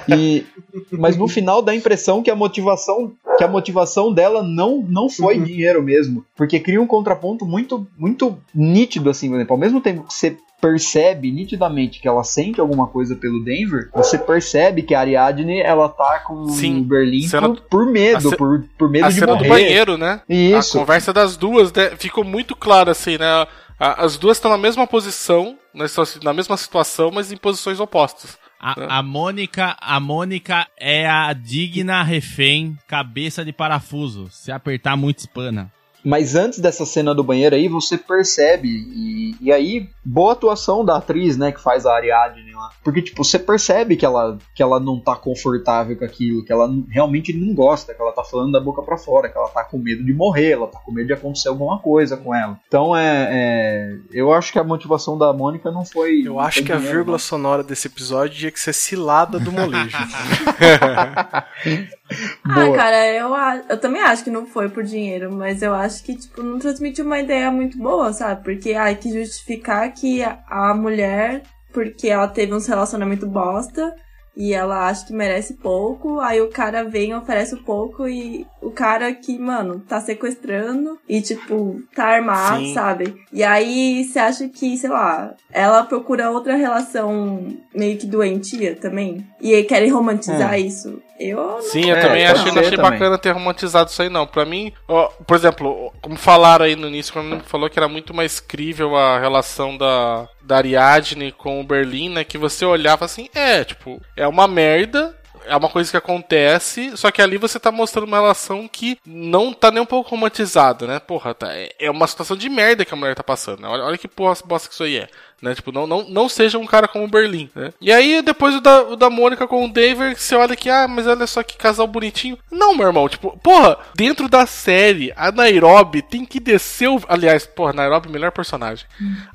E, mas no final dá a impressão que a motivação, que a motivação dela não, não foi dinheiro mesmo, porque cria um contraponto muito muito nítido assim, por exemplo, ao mesmo tempo que você percebe nitidamente que ela sente alguma coisa pelo Denver, você percebe que a Ariadne ela tá com Sim, o Berlim cena- por, por medo, a ce- por, por medo A de cena morrer. do banheiro, né? Isso. A conversa das duas né, ficou muito clara, assim, né? As duas estão na mesma posição, né, estão na mesma situação, mas em posições opostas. A, a Mônica, a Mônica é a digna refém, cabeça de parafuso. Se apertar muito espana. Mas antes dessa cena do banheiro aí, você percebe, e, e aí, boa atuação da atriz, né, que faz a Ariadne lá. Porque, tipo, você percebe que ela, que ela não tá confortável com aquilo, que ela realmente não gosta, que ela tá falando da boca pra fora, que ela tá com medo de morrer, ela tá com medo de acontecer alguma coisa com ela. Então, é, é eu acho que a motivação da Mônica não foi... Eu não acho que a vírgula não. sonora desse episódio tinha que ser cilada do molejo. Ah, Boa. cara, eu, eu também acho que não foi por dinheiro, mas eu acho que, tipo, não transmitiu uma ideia muito boa, sabe? Porque, ai, que justificar que a, mulher, porque ela teve uns relacionamentos bosta, e ela acha que merece pouco, aí o cara vem e oferece o pouco, e o cara que, mano, tá sequestrando, e, tipo, tá armado, Sim. sabe? E aí você acha que, sei lá, ela procura outra relação meio que doentia também, e aí querem romantizar isso. Eu não Sim, eu É, também achei, não achei também. bacana ter romantizado isso aí, não. Pra mim, ó, por exemplo, como falaram aí no início, quando falou que era muito mais crível a relação da, da Ariadne com o Berlim, né? Que você olhava assim, é, tipo, é uma merda. É uma coisa que acontece, só que ali você tá mostrando uma relação que não tá nem um pouco romantizada, né? Porra, tá, é- é uma situação de merda que a mulher tá passando, né? Olha, olha que porra bosta que isso aí é. Né? Tipo, não, não, não seja um cara como o Berlim, né? E aí, depois o da, o da Mônica com o Denver, você olha que, ah, mas olha só que casal bonitinho. Não, meu irmão, tipo, porra, dentro da série, a Nairobi tem que descer o. Aliás, porra, Nairobi, melhor personagem.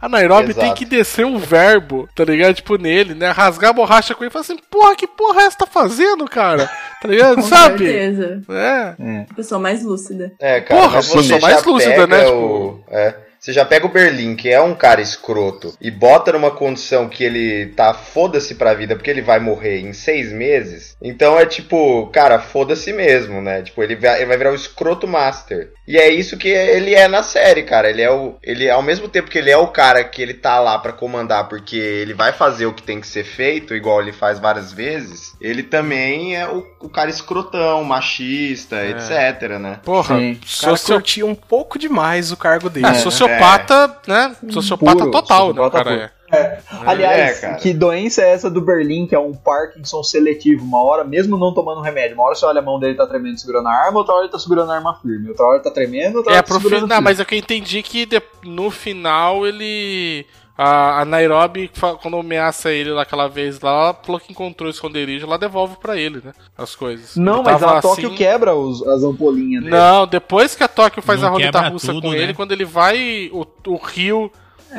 A Nairobi Exato. tem que descer um verbo, tá ligado? Tipo, nele, né? Rasgar a borracha com ele e falar assim, porra, que porra é essa tá fazendo, cara? Tá ligado? Com Sabe? certeza. É. Pessoa mais lúcida. É, cara, Porra, sou mais lúcida, pega né, tipo- O, é, você já pega o Berlim, que é um cara escroto, e bota numa condição que ele tá foda-se pra vida, porque ele vai morrer em seis meses. Então é tipo, cara, foda-se mesmo, né? Tipo, ele vai, ele vai virar o escroto master. E é isso que ele é na série, cara. Ele é o. Ele, ao mesmo tempo que ele é o cara que ele tá lá pra comandar, porque ele vai fazer o que tem que ser feito, igual ele faz várias vezes, ele também é o, o cara escrotão, machista, etc, né? Porra, Sim. O cara socio... curtia um pouco demais o cargo dele. é, né? Sociopata, né? Sociopata Puro, total, né? Sociopata cara puro. é. Aliás, É, cara. que doença é essa do Berlim, que é um Parkinson seletivo? Uma hora, mesmo não tomando remédio, uma hora você olha a mão dele tá tremendo segurando a arma, outra hora ele tá segurando a arma firme, outra hora ele tá tremendo, outra hora É, ele tá pro segurando firme. Mas é que eu entendi que de- no final ele. A, a Nairobi, quando ameaça ele lá aquela vez lá, ela falou que encontrou o esconderijo, ela devolve pra ele, né? As coisas. Não, Ele mas a Tóquio assim- quebra os- as ampolinhas dele. Não, depois que a Tóquio faz Não a roleta russa tudo, com né? ele, quando ele vai, o, o Rio.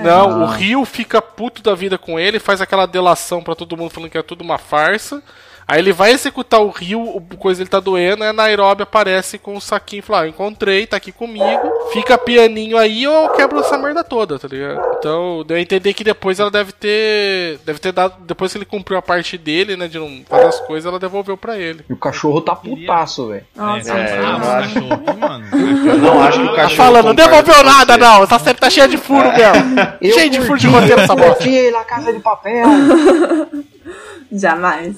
Não, o Ah. Rio fica puto da vida com ele, faz aquela delação pra todo mundo falando que é tudo uma farsa. Aí ele vai executar o Rio, o coisa ele tá doendo, a Nairobi aparece com o saquinho e fala: ah, encontrei, tá aqui comigo, fica pianinho aí ou eu quebro essa merda toda, tá ligado? Então, deu a entender que depois ela deve ter. Deve ter dado. Depois que ele cumpriu a parte dele, né, de não fazer as coisas, ela devolveu pra ele. E o cachorro tá putaço, velho. Nossa, é, É, eu não o acho- mano. Eu não acho que o Tá cachorro. falando, não devolveu nada, você. não. Essa série tá cheia de furo mesmo. Eu Cheio de furo de roteiro essa bosta. curti ele, a casa de papel. jamais.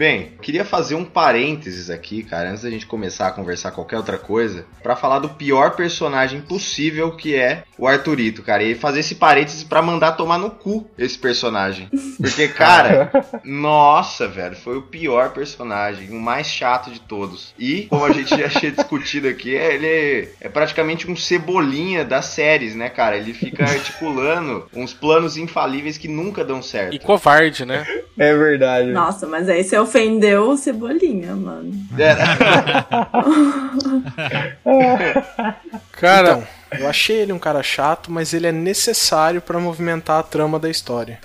Bem, queria fazer um parênteses aqui, cara, antes da gente começar a conversar qualquer outra coisa, pra falar do pior personagem possível que é o Arthurito, cara, e fazer esse parênteses pra mandar tomar no cu esse personagem. Porque, cara, nossa, velho, foi o pior personagem, o mais chato de todos. E, como a gente já tinha discutido aqui, é- ele é, é praticamente um cebolinha das séries, né, cara? Ele fica articulando uns planos infalíveis que nunca dão certo. E covarde, né? É verdade. Nossa, mas aí você ofendeu o Cebolinha, mano. Cara, Então, eu achei ele um cara chato, mas ele é necessário pra movimentar a trama da história.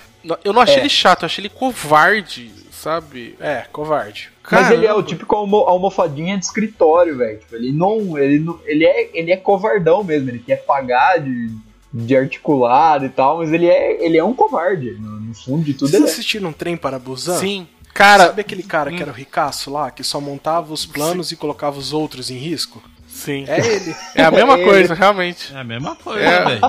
eu não achei É. ele chato, eu achei ele covarde, sabe? É, covarde. Mas ele é o Caramba. típico almo almofadinha de escritório, velho. Tipo, ele não. Ele, não ele, é, ele é covardão mesmo. Ele quer pagar de, de articulado e tal, mas ele é, ele é um covarde. No, no fundo de tudo Vocês ele é. assistiram um trem para Busan? Sim. Cara, Sabe aquele cara que era o ricaço lá, que só montava os planos e colocava os outros em risco? sim. É ele. É a mesma Ele. coisa, realmente. É a mesma coisa, É. velho.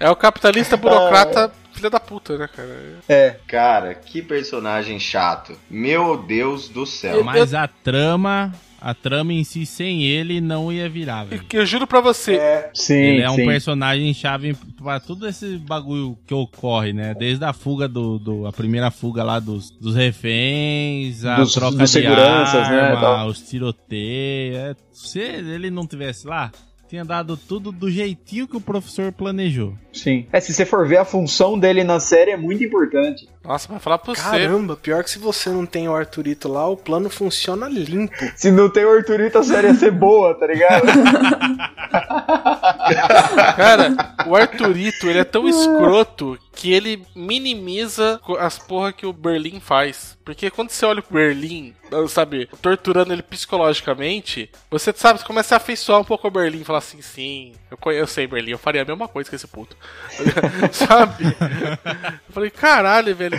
É o capitalista burocrata filha da puta, né, cara? É. Cara, que personagem chato. Meu Deus do céu. Mas a trama, a trama em si, sem ele, não ia virar, velho. Eu juro pra você, Sim, Ele é um sim. personagem chave pra tudo esse bagulho que ocorre, né? Desde a fuga do. do- a primeira fuga lá dos, dos reféns, a Dos- troca dos de seguranças, né, arma, tal. os tiroteios. é. se ele não tivesse lá, tinha dado tudo do jeitinho que o professor planejou. Sim. É, se você for ver a função dele na série é muito importante. Nossa, vai falar pra você. Caramba, pior que se você não tem o Arthurito lá, o plano funciona limpo. Se não tem o Arthurito, a série ia ser boa, tá ligado? Cara, o Arthurito, ele é tão escroto que ele minimiza as porra que o Berlim faz. Porque quando você olha o Berlim, sabe, torturando ele psicologicamente, você sabe, você começa a afeiçoar um pouco ao Berlim e falar assim, sim, eu, conheço, eu sei Berlim, eu faria a mesma coisa que esse puto. sabe? Eu falei, caralho, velho, ele.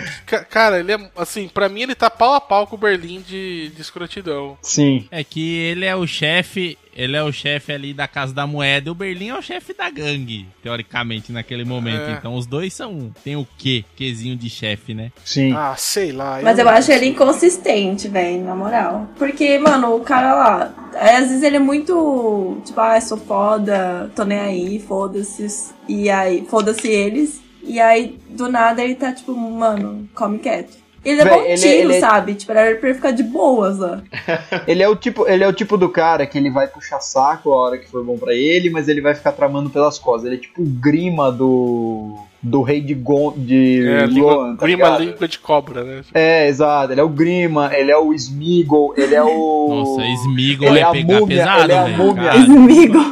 Cara, ele é. Assim, pra mim ele tá pau a pau com o Berlim de, de escrotidão. Sim. É que ele é o chefe, ele é o chefe ali da Casa da Moeda e o Berlim é o chefe da gangue, teoricamente, naquele momento. É. Então os dois são. Tem o quê? Quezinho de chefe, né? Sim. Ah, sei lá. Mas eu acho ele inconsistente, velho, na moral. Porque, mano, o cara lá, é, às vezes ele é muito, tipo, ah, eu sou foda, tô nem aí, foda-se. E aí, foda-se eles. E aí, do nada, ele tá tipo, mano, come quieto. Ele levou Véi, um ele- tiro, ele- sabe? Tipo, era pra ele ficar de boas lá. Ele é o tipo, ele é o tipo do cara que ele vai puxar saco a hora que for bom pra ele, mas ele vai ficar tramando pelas costas. Ele é tipo o grima do do rei de Gon, de É, Loan, tá grima ligado? língua de cobra, né? É, exato. Ele é o grima, ele é o Smeagol, ele é o Nossa, Smeagol ele é, é a pegar múmia, pesado, ele é a velho. múmia.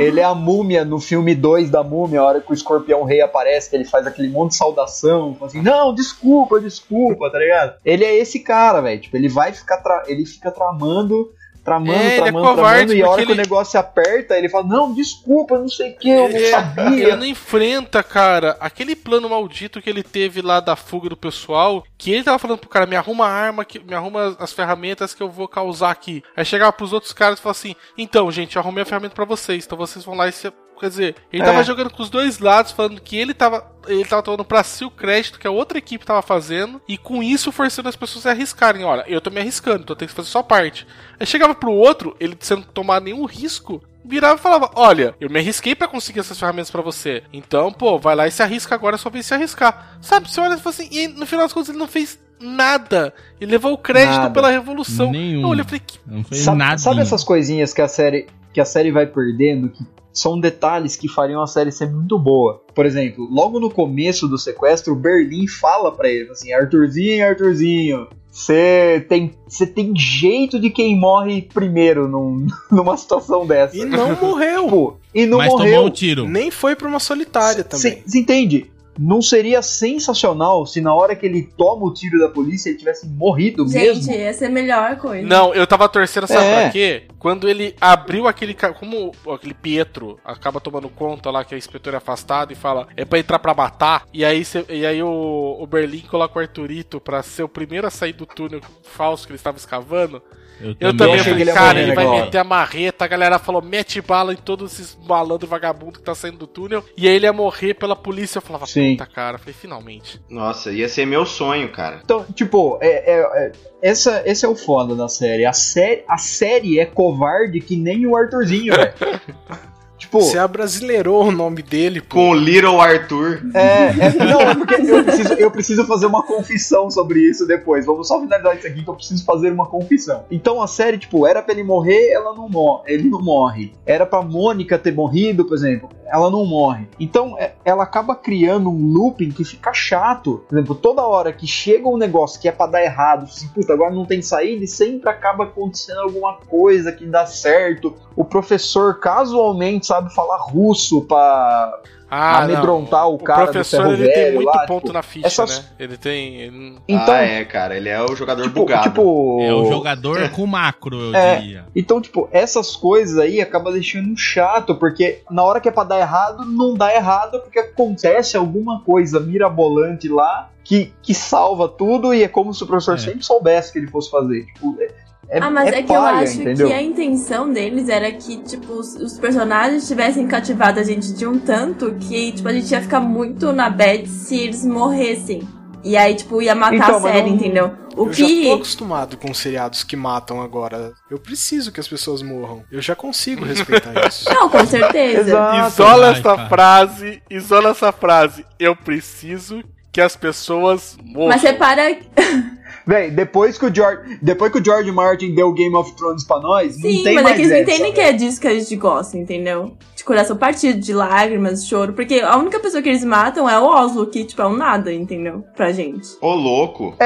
Ele é a múmia no filme 2 da múmia, a hora que o escorpião rei aparece, que ele faz aquele monte de saudação, assim, não, desculpa, desculpa, tá ligado? Ele é esse cara, velho. Tipo, ele vai ficar. tra- Ele fica tramando. Tramando, É, é tramando, covarde, tramando, e a hora que o ele- negócio aperta, ele fala, não, desculpa, não sei o que, eu não Ele, sabia. ele não enfrenta, cara, aquele plano maldito que ele teve lá da fuga do pessoal, que ele tava falando pro cara, me arruma a arma, que, me arruma as ferramentas que eu vou causar aqui. Aí chegava pros outros caras e falava assim, então, gente, eu arrumei a ferramenta pra vocês, então vocês vão lá e se... Quer dizer, ele É. tava jogando com os dois lados, falando que ele tava. Ele tava tomando pra si o crédito que a outra equipe tava fazendo, e com isso forçando as pessoas a arriscarem. Olha, eu tô me arriscando, então eu tenho que fazer só parte. Aí chegava pro outro, ele sem tomar nenhum risco, virava e falava: Olha, eu me arrisquei pra conseguir essas ferramentas pra você. Então, pô, vai lá e se arrisca agora, é só vez se arriscar. Sabe, você olha e fala assim, e no final das contas ele não fez nada. Ele levou o crédito Nada. pela revolução. Nenhum. Eu olhei e falei, que Não fez Sabe, nada. sabe essas coisinhas que a série que a série vai perdendo que são detalhes que fariam a série ser muito boa. Por exemplo, logo no começo do sequestro, o Berlim fala pra ele assim: "Arthurzinho, Arthurzinho, você tem você tem jeito de quem morre primeiro num- numa situação dessa". E não morreu. Tipo, e não Mas morreu. tomou um tiro. Nem foi pra uma solitária também. Você entende? Não seria sensacional se na hora que ele toma o tiro da polícia ele tivesse morrido Gente, mesmo? essa é a melhor coisa. Não, eu tava torcendo, sabe É. pra quê? Quando ele abriu aquele. Como aquele Pietro acaba tomando conta lá que a inspetora é afastada e fala é pra entrar pra matar. E aí, cê- e aí o, o Berlim coloca o Arthurito pra ser o primeiro a sair do túnel falso que ele estava escavando. Eu também achei que falei, ele ia cara, morrer ele vai agora. meter a marreta. A galera falou, mete bala em todos esses malandros vagabundos que tá saindo do túnel. E aí ele ia morrer pela polícia. Eu falava, Sim. puta cara. Eu falei, finalmente. Nossa, ia ser meu sonho, cara. Então, tipo, é, é- é- essa, esse é o foda da série. A, série. a série é covarde que nem o Arthurzinho, velho. tipo, Você abrasileirou o nome dele, pô. Com o Little Arthur. é, é- Não, é porque eu preciso, eu preciso fazer uma confissão sobre isso depois. Vamos só finalizar isso aqui que eu preciso fazer uma confissão. Então a série, tipo, era pra ele morrer, ela não morre. Ele não morre. Era pra Mônica ter morrido, por exemplo. Ela não morre. Então é- ela acaba criando um looping que fica chato. Por exemplo, toda hora que chega um negócio que é pra dar errado, assim, puta, agora não tem saída, e sempre acaba acontecendo alguma coisa que dá certo. O professor casualmente sabe falar russo pra Ah, amedrontar não. o cara do professor ferro ele tem velho muito lá, ponto tipo, na ficha, essas- né? Ele tem. ele- Então, ah, é, cara. Ele é o jogador tipo, bugado. tipo, É o jogador com macro, eu É. diria. Então, tipo, essas coisas aí acaba deixando chato, porque na hora que é pra dar errado, não dá errado, porque acontece alguma coisa mirabolante lá que, que salva tudo e é como se o professor É. sempre soubesse que ele fosse fazer. Tipo, é, é, ah, mas é, que eu palha, acho entendeu? que a intenção deles era que, tipo, os, os personagens tivessem cativado a gente de um tanto que, tipo, a gente ia ficar muito na bad se eles morressem. E aí, tipo, ia matar Então, a série, não- entendeu? O eu já tô que. acostumado com seriados que matam agora. Eu preciso que as pessoas morram. Eu já consigo respeitar isso. Não, com certeza. Isola Ai, essa cara. frase, isola essa frase. Eu preciso que as pessoas morram. Mas repara. Véi, depois que o George, depois que o George Martin deu Game of Thrones pra nós, não Sim, tem mas é que eles não entendem que é disso que a gente gosta, entendeu? De coração partido, de lágrimas, de choro. Porque a única pessoa que eles matam é o Oslo, que, tipo, é um nada, entendeu? Pra gente. Ô, louco.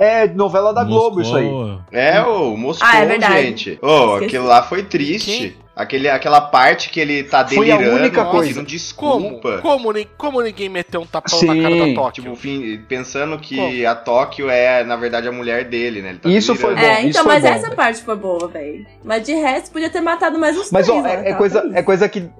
É novela da Globo isso aí. Moscou. É o Moscou, Ah, é verdade. gente. Ô, Esqueci. aquilo lá foi triste. Aquele, aquela parte que ele tá Foi a delirando, única pedindo coisa. Como? desculpa. Como, ni- como ninguém meteu um tapão Sim, na cara da Tóquio? Tipo, fim- pensando que Como? a Tóquio é, na verdade, a mulher dele, né? Ele tá Isso foi delirando. bom, é, isso então, foi mas bom, essa parte foi boa, velho. Mas de resto, podia ter matado mais uns Mas três, ó, né? é, é Tava coisa, feliz. é coisa que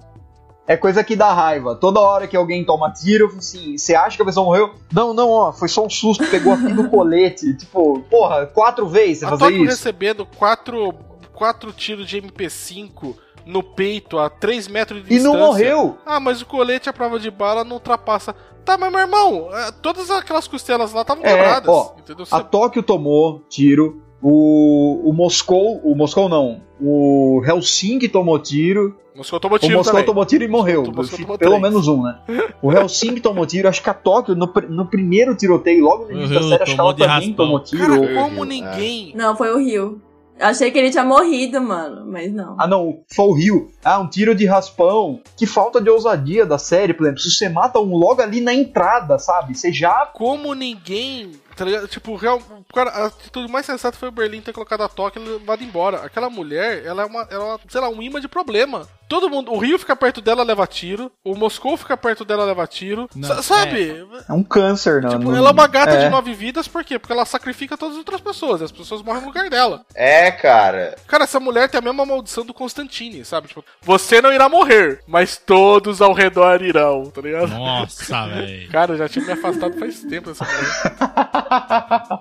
É coisa que dá raiva. Toda hora que alguém toma tiro, eu falo assim, você acha que a pessoa morreu? Não, não, ó, foi só um susto, pegou aqui no colete. Tipo, porra, quatro vezes você A fazer isso. recebendo quatro, quatro tiros de MP5 no peito a 3 metros de E distância. não morreu. Ah, mas o colete à prova de bala não ultrapassa. Tá, mas meu irmão, é, todas aquelas costelas lá estavam É, quebradas. ó, entendeu? A Tóquio tomou tiro. O, o Moscou, o Moscou não, o Helsinki tomou tiro. Moscou tomou O tiro Moscou também. tomou tiro e morreu. O Moscou Pelo três. menos um, né? O Helsinki tomou tiro, acho que a Tóquio, no, no primeiro tiroteio, logo no início da Rio série, acho que ela também raspão. tomou tiro. Cara, como vi, ninguém. Não, foi o Rio. Eu achei que ele tinha morrido, mano, mas não. Ah, não, foi o Rio. Ah, um tiro de raspão. Que falta de ousadia da série, por exemplo. Se você mata um logo ali na entrada, sabe? Você já. Como ninguém. Tá ligado? Tipo, real, cara, a atitude mais sensata foi o Berlim ter colocado a Tóquio e levado embora. Aquela mulher, ela é uma, ela é uma, sei lá, um imã de problema. Todo mundo, o Rio fica perto dela, leva tiro. O Moscou fica perto dela, leva tiro. Não, Sa- sabe? É um câncer, não. Tipo, não- ela é uma gata é. de nove vidas, por quê? Porque ela sacrifica todas as outras pessoas, e as pessoas morrem no lugar dela. É, cara. Cara, essa mulher tem a mesma maldição do Constantine, sabe? Tipo, você não irá morrer, mas todos ao redor irão, tá ligado? Nossa, velho. Cara, eu já tinha me afastado faz tempo dessa mulher.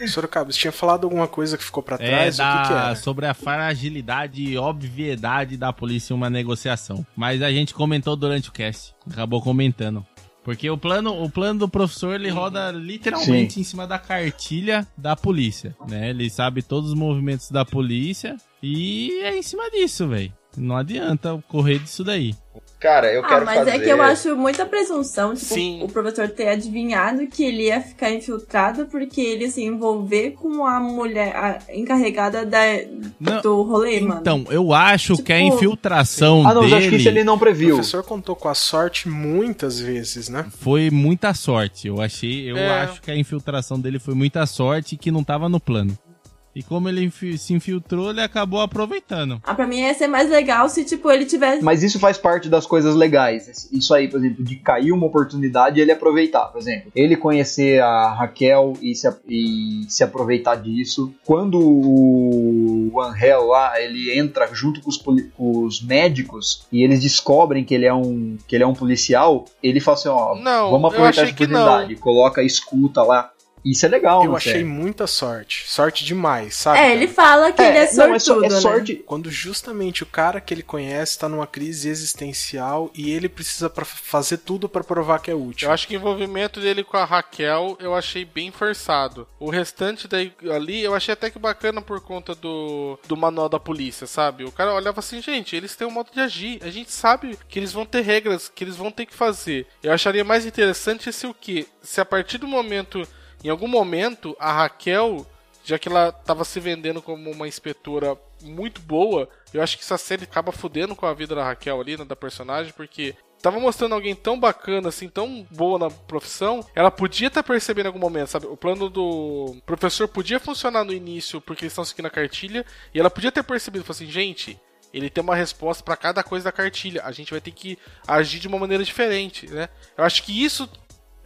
É, Sorocaba, você tinha falado alguma coisa que ficou pra é trás? O que, que da, era? sobre a fragilidade e obviedade da polícia em uma negociação. Mas a gente comentou durante o cast. Acabou comentando. Porque o plano, o plano do professor ele roda literalmente em cima da cartilha da polícia, né? Ele sabe todos os movimentos da polícia e é em cima disso, velho. Não adianta correr disso daí. Cara, eu ah, quero mas fazer. é que eu acho muita presunção, tipo, Sim. o professor ter adivinhado que ele ia ficar infiltrado porque ele se envolver com a mulher a encarregada da, Não, do rolê, mano. Então, eu acho que a Tipo- infiltração Ah, não, dele acho que isso ele não O previu. professor contou com a sorte muitas vezes, né? foi muita sorte. Eu achei, eu É. acho que a infiltração dele foi muita sorte e que não tava no plano. E como ele se infiltrou, ele acabou aproveitando. Ah, pra mim ia ser mais legal se, tipo, ele tivesse. Mas isso faz parte das coisas legais. Isso aí, por exemplo, de cair uma oportunidade e ele aproveitar. Por exemplo, ele conhecer a Raquel e se, e se aproveitar disso. Quando o Angel lá, ele entra junto com os, com os médicos e eles descobrem que ele é um, que ele é um policial, ele fala assim, ó, Não, vamos aproveitar não. oportunidade. Coloca a escuta lá. Isso é legal, Eu achei série. muita sorte. Sorte demais, sabe? É, cara? ele fala que ele é não, é, só- sortudo, é né? sorte. Quando justamente o cara que ele conhece tá numa crise existencial e ele precisa pra fazer tudo pra provar que é útil. Eu acho que o envolvimento dele com a Raquel eu achei bem forçado. O restante daí ali eu achei até que bacana por conta do, do manual da polícia, sabe? O cara olhava assim, gente, eles têm um modo de agir. A gente sabe que eles vão ter regras, que eles vão ter que fazer. Eu acharia mais interessante se o quê? Se a partir do momento, em algum momento, a Raquel, já que ela tava se vendendo como uma inspetora muito boa, eu acho que essa série acaba fudendo com a vida da Raquel ali, né, da personagem, porque tava mostrando alguém tão bacana, assim, tão boa na profissão, ela podia estar percebendo em algum momento, sabe? O plano do professor podia funcionar no início porque eles estão seguindo a cartilha, e ela podia ter percebido, falou assim, gente, ele tem uma resposta pra cada coisa da cartilha, a gente vai ter que agir de uma maneira diferente, né? Eu acho que isso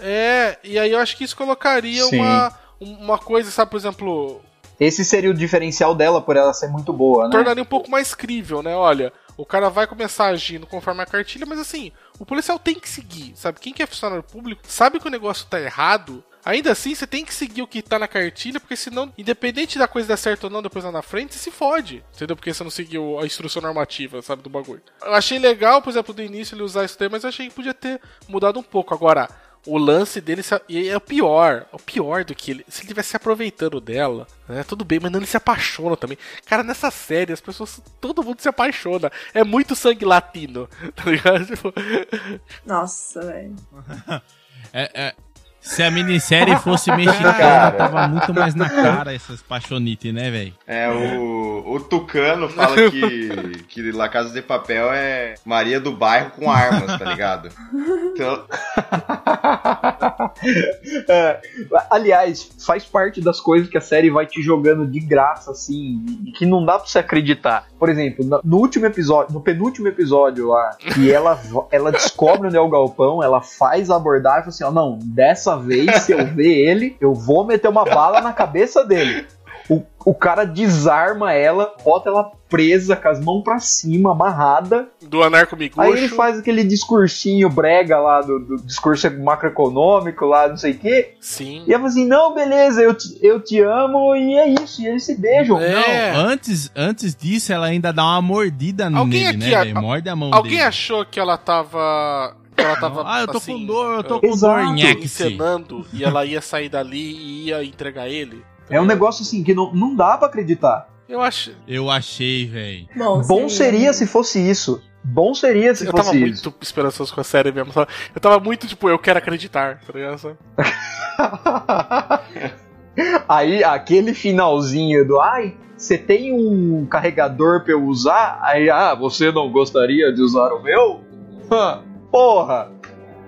é, e aí eu acho que isso colocaria Sim. uma uma coisa, sabe, por exemplo, Esse seria o diferencial dela por ela ser muito boa, né? tornaria um pouco mais crível, né? Olha, o cara vai começar agindo conforme a cartilha, mas assim, o policial tem que seguir, sabe? Quem que é funcionário público sabe que o negócio tá errado. Ainda assim, você tem que seguir o que tá na cartilha, porque senão, independente da coisa dar certo ou não depois lá na frente, você se fode. Entendeu? Porque você não seguiu a instrução normativa, sabe, do bagulho. Eu achei legal, por exemplo, do início ele usar isso daí, mas eu achei que podia ter mudado um pouco. Agora, o lance dele se- e é o pior. O pior do que ele. Se ele tivesse se aproveitando dela, né? Tudo bem, mas não ele se apaixona também. Cara, nessa série, as pessoas. Todo mundo se apaixona. É muito sangue latino, tá ligado? Tipo, Nossa, velho. É, é, se a minissérie fosse mexicana, Cara. tava muito mais na cara essas paixonites, né, velho? É, o, o Tucano fala que, que La Casa de Papel é Maria do Bairro com armas, tá ligado? Então, É, aliás, faz parte das coisas que a série vai te jogando de graça, assim, que não dá pra você acreditar. Por exemplo, no- último episódio, no penúltimo episódio lá, que ela, ela descobre onde é o galpão, ela faz a abordagem e fala assim: ó, não, dessa vez, se eu ver ele, eu vou meter uma bala na cabeça dele. O, o cara desarma ela, bota ela presa com as mãos pra cima, amarrada. Do Anarco Miguxo. Aí ele faz aquele discursinho brega lá, do, do discurso macroeconômico lá, não sei o quê. Sim. E ela fala assim: não, beleza, eu te, eu te amo, e é isso. E eles se beijam. É. Não, antes, antes disso, ela ainda dá uma mordida Alguém nele, aqui né, a-? Morde a mão Alguém dele. achou que ela tava. Que ela tava. Ah, eu tô assim, com dor, eu tô eh, com Exato. dor, encenando e ela ia sair dali e ia entregar ele. É um negócio assim que não, não dá pra acreditar. Eu acho. Eu achei, velho. Bom, Bom seria se fosse isso. Bom seria se Eu tava fosse muito isso. esperançoso com a série mesmo. sabe? Eu tava muito tipo, eu quero acreditar, tá ligado? Aí, aquele finalzinho do ai, você tem um carregador pra eu usar? Aí, ah, você não gostaria de usar o meu? Porra!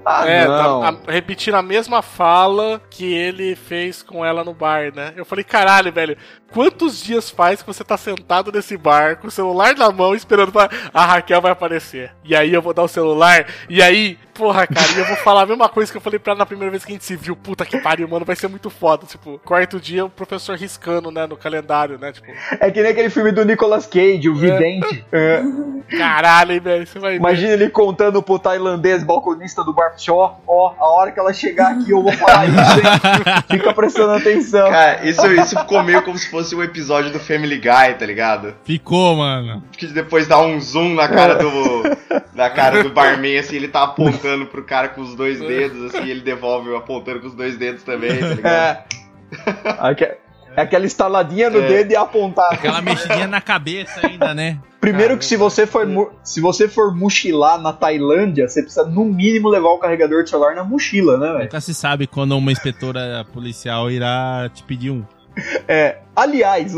Ah, é, tá- a- repetindo a mesma fala que ele fez com ela no bar, né? Eu falei, caralho, velho, quantos dias faz que você tá sentado nesse bar com o celular na mão esperando pra. A Raquel vai aparecer. E aí eu vou dar o celular. E aí, porra, cara, e eu vou falar a mesma coisa que eu falei pra ela na primeira vez que a gente se viu. Puta que pariu, mano, vai ser muito foda. Tipo, quarto dia o professor riscando, né, no calendário, né? Tipo, É que nem aquele filme do Nicolas Cage, o Vidente. É. caralho, hein, velho, você vai ver. Imagina ele contando pro tailandês balconista do bar, ó, ó, a hora que ela chegar aqui eu vou falar isso, hein? Fica prestando atenção. Cara, isso, isso ficou meio como se fosse um episódio do Family Guy, tá ligado? Ficou, mano. Que depois dá um zoom na cara do. na cara do barman, assim, ele tá apontando pro cara com os dois dedos, assim, e ele devolve apontando com os dois dedos também, tá ligado? É. É aquela estaladinha no É. dedo e apontar. Aquela mexidinha na cabeça ainda, né? Primeiro que se você for mu- se você for mochilar na Tailândia, você precisa no mínimo levar o carregador de celular na mochila, né, velho? Nunca se sabe quando uma inspetora policial irá te pedir um. É, aliás,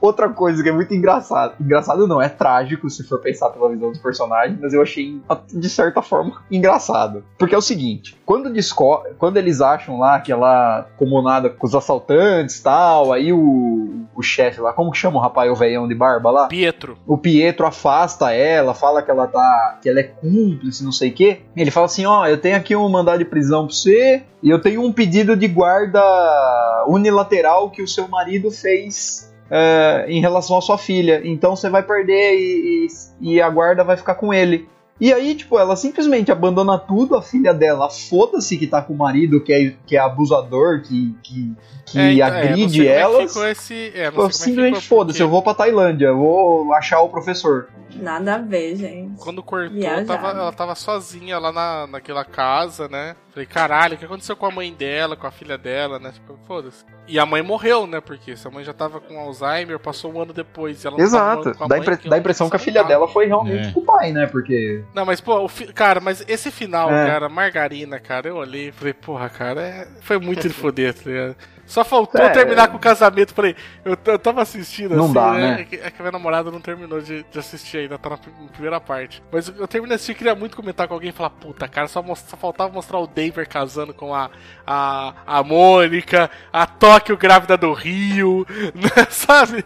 outra coisa que é muito engraçado. Engraçado não, é trágico se for pensar pela visão dos personagens, mas eu achei de certa forma engraçado. Porque é o seguinte, quando quando eles acham lá aquela comunada com os assaltantes e tal, aí o, o chefe lá, como que chama o rapaz, o veião de barba lá? Pietro. o Pietro afasta ela, fala que ela tá. que ela é cúmplice, não sei o quê. Ele fala assim: ó, eu tenho aqui um mandado de prisão pra você e eu tenho um pedido de guarda unilateral que o seu marido fez. É, em relação à sua filha, então você vai perder e, e, e a guarda vai ficar com ele. E aí, tipo, ela simplesmente abandona tudo, a filha dela foda-se que tá com o marido, que é, que é abusador, que, que, que É, então, é, agride é elas. ficou esse- é, Pô, como é simplesmente foda-se, porque eu vou pra Tailândia, eu vou achar o professor. Nada a ver, gente. Quando cortou, Viajado. tava, ela tava sozinha lá na, naquela casa, né? Falei, caralho, o que aconteceu com a mãe dela, com a filha dela, né? Tipo, foda-se. E a mãe morreu, né? Porque se a mãe já tava com Alzheimer, passou um ano depois. E ela tava Exato. morando com a Dá, mãe, impre- que dá a ela impressão que a filha dela foi realmente É. com o pai, né? Porque. Não, mas, pô, cara, mas esse final, É. cara, Margarina, cara, eu olhei e falei, porra, cara, é... foi muito de foder, tá ligado? Só faltou É. terminar com o casamento. Falei, eu, eu tava assistindo Não assim, dá, né? né? É que, é que a minha namorada não terminou de, de assistir ainda, tá na pr- primeira parte. Mas eu terminei de assistir, queria muito comentar com alguém e falar, puta, cara, só, mos- só faltava mostrar o Denver casando com a, a, a Mônica, a Tóquio grávida do Rio, né, sabe?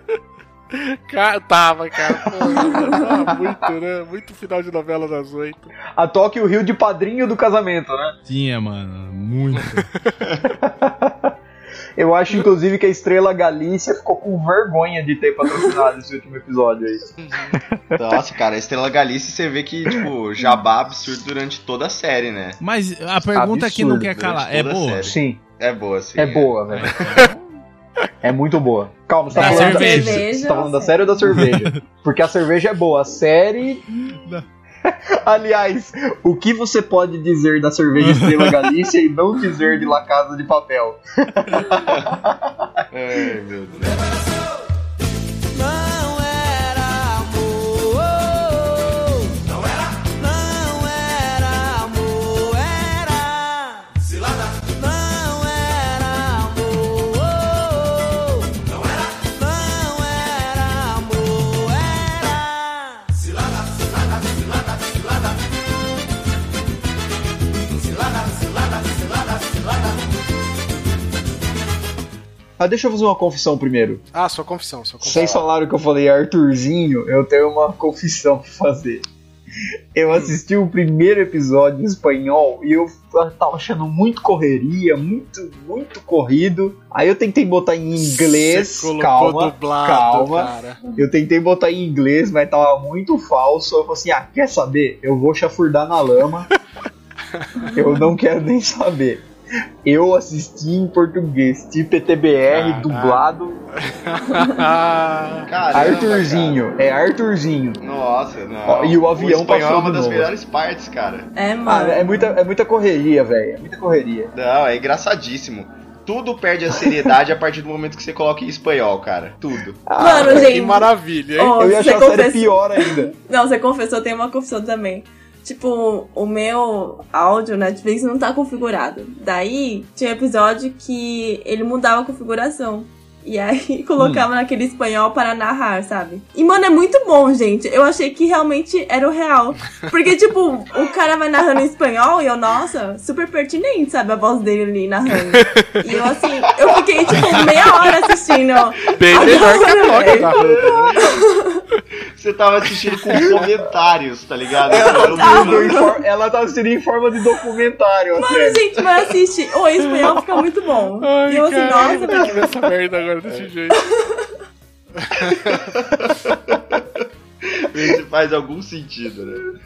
Cara, tava, cara. Pô, tava muito, né? Muito final de novela das oito. A Tóquio Rio de padrinho do casamento, né? Tinha, mano. Muito. Eu acho, inclusive, que a Estrela Galícia ficou com vergonha de ter patrocinado esse último episódio aí. Nossa, cara, a Estrela Galícia você vê que, tipo, jabá absurdo durante toda a série, né? Mas a pergunta que não Absurdo, quer calar, é boa? Sim, É boa, sim. é boa, velho. É muito boa. Calma, você tá Da falando cerveja. da, você tá falando da série ou da cerveja? Porque a cerveja é boa, a série. Aliás, o que você pode dizer da cerveja Estrela Galícia e não dizer de La Casa de Papel? Ai, meu Deus. Ah, deixa eu fazer uma confissão primeiro. Ah, sua confissão, sua confissão. Vocês falaram que eu falei Arthurzinho, eu tenho uma confissão pra fazer. Eu assisti o primeiro episódio em espanhol e eu tava achando muito correria, muito, muito corrido. Aí eu tentei botar em inglês, calma, dublado, calma. cara. Eu tentei botar em inglês, mas tava muito falso. Eu falei assim: ah, quer saber? Eu vou chafurdar na lama. eu não quero nem saber. Eu assisti em português, tipo PTBR, dublado. Caramba, Arthurzinho, é Arthurzinho. cara. Nossa, não. Ó, e o avião espanhol é passou uma de das novo. melhores partes, cara. É, Ah, mano. é muita, é muita correria, velho. É muita correria. Não, é engraçadíssimo. Tudo perde a seriedade a partir do momento que você coloca em espanhol, cara. Tudo. Ah, Mano, Que gente. maravilha, hein? Ô, eu ia achar a série pior ainda. Não, você confessou, tem uma confissão também. Tipo, o meu áudio Netflix não tá configurado. Daí, tinha episódio que ele mudava a configuração. E aí colocava naquele espanhol para narrar, sabe? E, mano, é muito bom, gente. Eu achei que realmente era o real. Porque, tipo, o cara vai narrando em espanhol e eu, nossa, super pertinente, sabe? A voz dele ali narrando. E eu, assim, eu fiquei, tipo, meia hora assistindo. Bem melhor que a? Você tava assistindo com comentários, tá ligado? Ela, tava. for- ela tá assistindo em forma de documentário. Mano, série. gente, mas assiste. O espanhol fica muito bom. Ai, e eu assim, caralho, nossa, tem que ver essa merda agora desse jeito. Ver se faz algum sentido, né?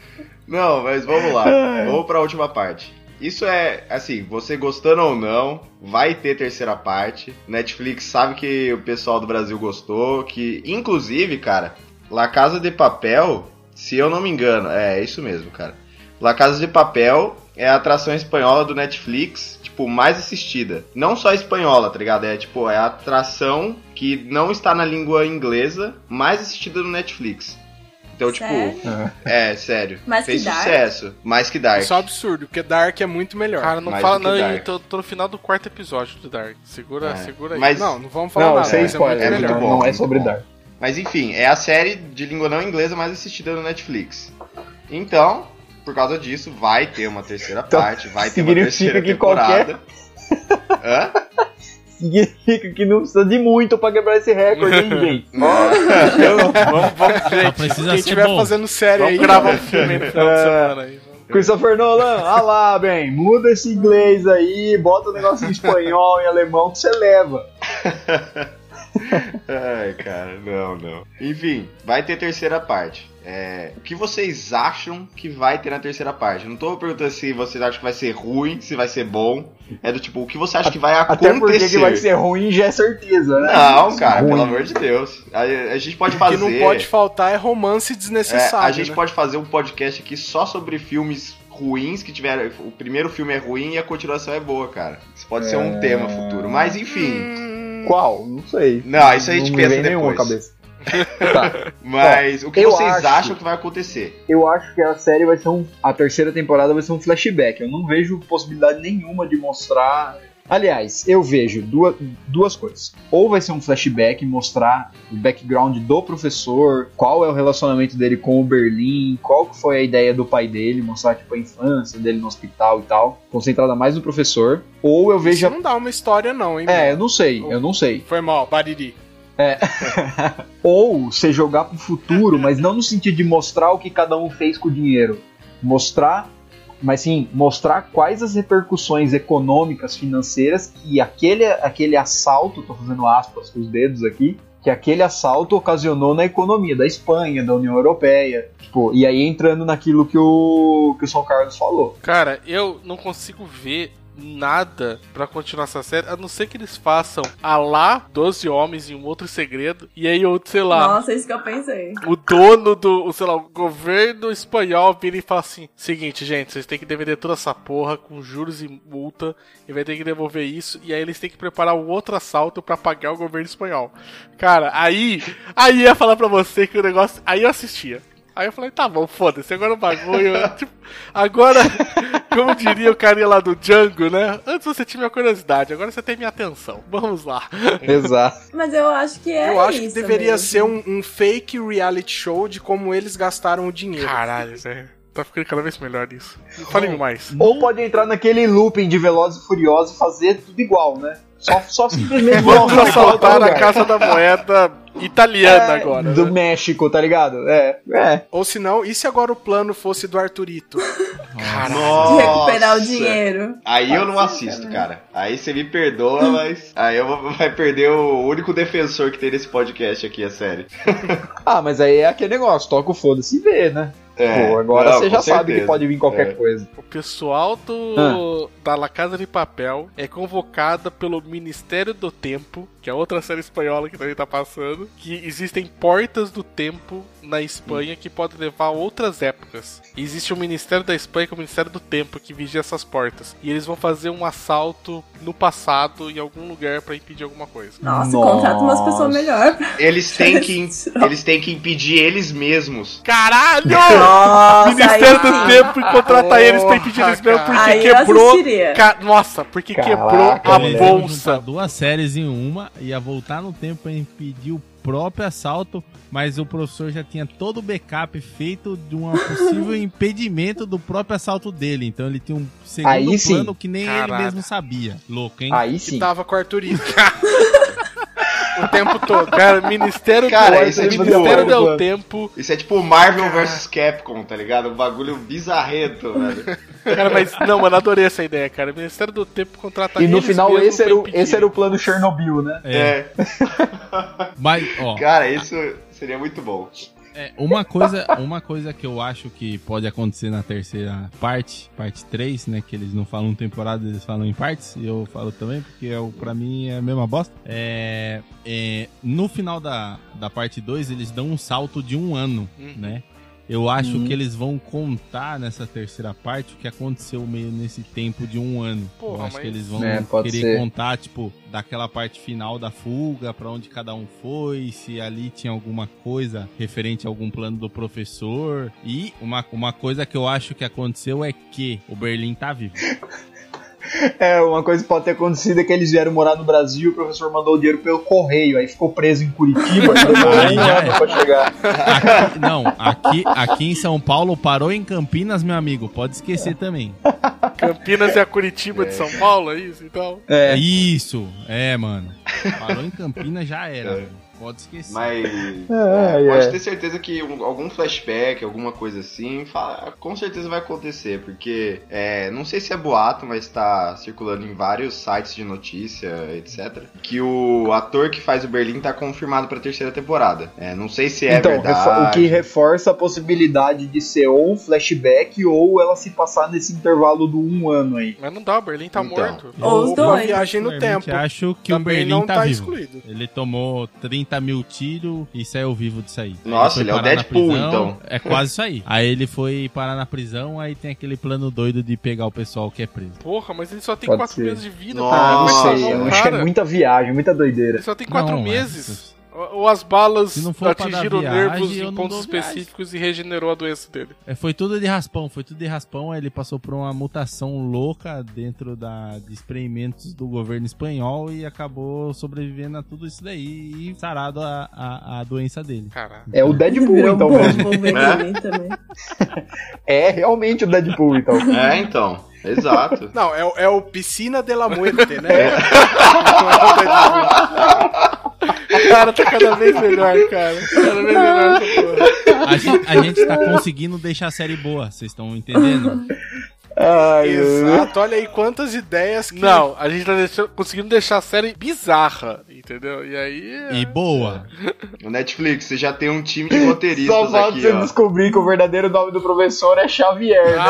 Não, mas vamos lá. Vamos pra última parte. Isso é, assim, você gostando ou não, vai ter terceira parte. Netflix sabe que o pessoal do Brasil gostou, que inclusive, cara, La Casa de Papel, se eu não me engano, é, é isso mesmo, cara. La Casa de Papel é a atração espanhola do Netflix, tipo, mais assistida. Não só espanhola, tá ligado? É tipo, é a atração que não está na língua inglesa, mais assistida no Netflix. Então, tipo, Sério? é, sério. Mais Fez que Dark? sucesso. Mais que Dark. Isso é um absurdo, porque Dark é muito melhor. Cara, não Mais fala não, eu tô, tô no final do quarto episódio do Dark. Segura, É. segura aí. Mas- não, não vamos falar Não, nada. sem mas spoiler. é muito muito não, bom, não é muito sobre bom. Dark. Mas enfim, é a série de língua não inglesa mais assistida no Netflix. Então, por causa disso, vai ter uma terceira Então, parte, vai ter uma significa terceira que temporada. Hã? Significa que não precisa de muito pra quebrar esse recorde, hein, gente? Vamos, vamos, gente. precisa Quem estiver fazendo série Vamos aí, gravar um filme aí no final de É. semana aí. Christopher Nolan, ah lá, bem, muda esse inglês aí, bota o negócio em espanhol, em alemão que você leva. Ai, cara, não, não. Enfim, vai ter terceira parte. É, o que vocês acham que vai ter na terceira parte? Não tô perguntando se vocês acham que vai ser ruim, se vai ser bom. É do tipo, o que você acha que vai acontecer? Até porque que vai ser ruim já é certeza, né? Não, cara, Ruim. pelo amor de Deus. A, a gente pode o que fazer. não pode faltar é romance É, desnecessário. a gente né? pode fazer um podcast aqui só sobre filmes ruins que tiveram. O primeiro filme é ruim e a continuação é boa, cara. Isso pode ser um tema futuro. Mas enfim. Hum, Qual? Não sei. Não, isso a gente não pensa depois. cabeça. Tá. Mas o que vocês acho- acham que vai acontecer? Eu acho que a série vai ser um. A terceira temporada vai ser um flashback. Eu não vejo possibilidade nenhuma de mostrar. Aliás, eu vejo duas, duas coisas. Ou vai ser um flashback, mostrar o background do professor, qual é o relacionamento dele com o Berlim, qual que foi a ideia do pai dele, mostrar tipo, a infância dele no hospital e tal, concentrada mais no professor. Ou eu vejo. Isso não dá uma história, não, hein? É, eu não sei, eu não sei. Foi mal, Bariri. Ou você jogar pro futuro, mas não no sentido de mostrar o que cada um fez com o dinheiro. Mostrar, mas sim, mostrar quais as repercussões econômicas, financeiras que aquele, aquele assalto, tô fazendo aspas com os dedos aqui, que aquele assalto ocasionou na economia da Espanha, da União Europeia. Tipo, e aí entrando naquilo que o, que o São Carlos falou. Cara, eu não consigo ver nada pra continuar essa série, a não ser que eles façam a lá 12 homens em um outro segredo, e aí outro, sei lá, Nossa, é isso que eu pensei. o dono do, o, sei lá, o governo espanhol vira e fala assim: seguinte, gente, vocês têm que devolver toda essa porra com juros e multa, e vai ter que devolver isso, e aí eles têm que preparar um outro assalto pra pagar o governo espanhol. Cara, aí, aí ia falar pra você que o negócio. Aí eu assistia. Aí eu falei, tá bom, foda-se, agora o bagulho. tipo, agora, como diria o carinha lá do Django, né? Antes você tinha minha curiosidade, agora você tem minha atenção. Vamos lá. Exato. Mas eu acho que é Eu acho que deveria mesmo. ser um, um fake reality show de como eles gastaram o dinheiro. Caralho, velho. Tá ficando cada vez melhor isso. Fale-me mais. Ou pode entrar naquele looping de Velozes e Furiosos e fazer tudo igual, né? Só, só simplesmente Vamos assaltar a. Casa da Moeda italiana É, agora. Do né? México, tá ligado? É, é. Ou se não, e se agora o plano fosse do Arthurito? De recuperar o dinheiro. Aí eu não assisto, cara. Aí você me perdoa, mas. Aí eu vou- vai perder o único defensor que tem nesse podcast aqui, a série. Ah, mas aí é aquele negócio, toca o foda-se e vê, né? É, Pô, agora não, você já sabe certeza. que pode vir qualquer É. coisa. O pessoal do da La Casa de Papel é convocada pelo Ministério do Tempo, que é outra série espanhola que também tá passando, que existem portas do tempo na Espanha que podem levar a outras épocas. E existe o Ministério da Espanha, que é o Ministério do Tempo, que vigia essas portas. E eles vão fazer um assalto no passado em algum lugar pra impedir alguma coisa. Nossa, Nossa. contrata umas pessoas melhor. Eles têm que, eles têm que impedir eles mesmos. Caralho! Nossa, Ministério aí do. Tempo e contrata eles pra impedir eles mesmo porque Aí quebrou. Ca- Nossa, porque Caraca, quebrou a bolsa. duas séries em uma, ia voltar no tempo pra impedir o próprio assalto, mas o professor já tinha todo o backup feito de um possível impedimento do próprio assalto dele. Então ele tinha um segundo Aí sim. plano que nem ele mesmo sabia. Louco, hein? Aí Que sim. tava com o Arthurito. O tempo todo. Cara, Ministério Cara, do isso é tipo- Ministério Mano. do Tempo. Isso é tipo Marvel vs Capcom, tá ligado? Um bagulho bizarrento, velho. Cara, mas não, mano, adorei essa ideia, cara. Ministério do Tempo contrata E no final esse era, o, impedir. esse era o plano Chernobyl, né? É, É. mas, ó, Cara, isso seria muito bom. É, uma coisa, uma coisa que eu acho que pode acontecer na terceira parte, parte 3, né, que eles não falam temporada, eles falam em partes, e eu falo também, porque é, o- pra mim é a mesma bosta. É, é, no final da, da parte 2, eles dão um salto de um ano, Uhum. né? Eu acho Uhum. que eles vão contar nessa terceira parte o que aconteceu meio nesse tempo de um ano. Porra, eu acho mas- que eles vão É, querer ser. contar, tipo, daquela parte final da fuga, pra onde cada um foi, se ali tinha alguma coisa referente a algum plano do professor. E uma, uma coisa que eu acho que aconteceu é que o Berlim tá vivo. É, uma coisa que pode ter acontecido é que eles vieram morar no Brasil, o professor mandou o dinheiro pelo correio, aí ficou preso em Curitiba, e demorou um ano é. pra chegar. Aqui- não, aqui, aqui em São Paulo parou em Campinas, meu amigo. Pode esquecer também. Campinas e a Curitiba de São Paulo, é isso então? É, Isso, é, mano. Parou em Campinas já era. É. Pode esquecer. Mas. É, pode é. ter certeza que um- algum flashback, alguma coisa assim, fa- com certeza vai acontecer. Porque é, não sei se é boato, mas tá circulando em vários sites de notícia, etc. Que o ator que faz o Berlim tá confirmado pra terceira temporada. É, não sei se é então, verdade. o que reforça a possibilidade de ser ou um flashback ou ela se passar nesse intervalo do um ano aí. Mas não dá, o Berlim tá Então. morto. Ou os Uma dois. viagem no tempo. acho que o Também Berlim não tá, tá vivo. excluído. Ele tomou 30 mil tiros e saiu vivo disso aí. Nossa, foi ele é o Deadpool, prisão, então. É quase isso aí. Aí ele foi parar na prisão, aí tem aquele plano doido de pegar o pessoal que é preso. Porra, mas ele só tem Pode quatro ser. meses de vida, Nossa, cara. Ah, é sei, eu acho que é muita viagem, muita doideira. Ele só tem quatro Não, meses. Ou as balas Se não for pra dar atingiram viagem, nervos em pontos dou viagem. específicos e regenerou a doença dele. É, foi tudo de raspão, foi tudo de raspão. Aí ele passou por uma mutação louca dentro da, de experimentos do governo espanhol e acabou sobrevivendo a tudo isso daí e sarado a, a, a doença dele. Caralho. É o Deadpool, então mesmo. Também. É realmente o Deadpool, então. É, então. Exato. Não, é, o- é o Piscina de la Muerte, né? É. O cara tá cada vez melhor, cara. Cada vez melhor essa porra. A gente, a gente tá conseguindo deixar a série boa, vocês estão entendendo? Ai, Exato, olha aí quantas ideias que. Não, a gente tá deixando- conseguindo deixar a série bizarra, entendeu? E aí. E boa. O Netflix, você já tem um time de roteiristas Só falta aqui, você ó. descobrir que o verdadeiro nome do professor é Xavier, né?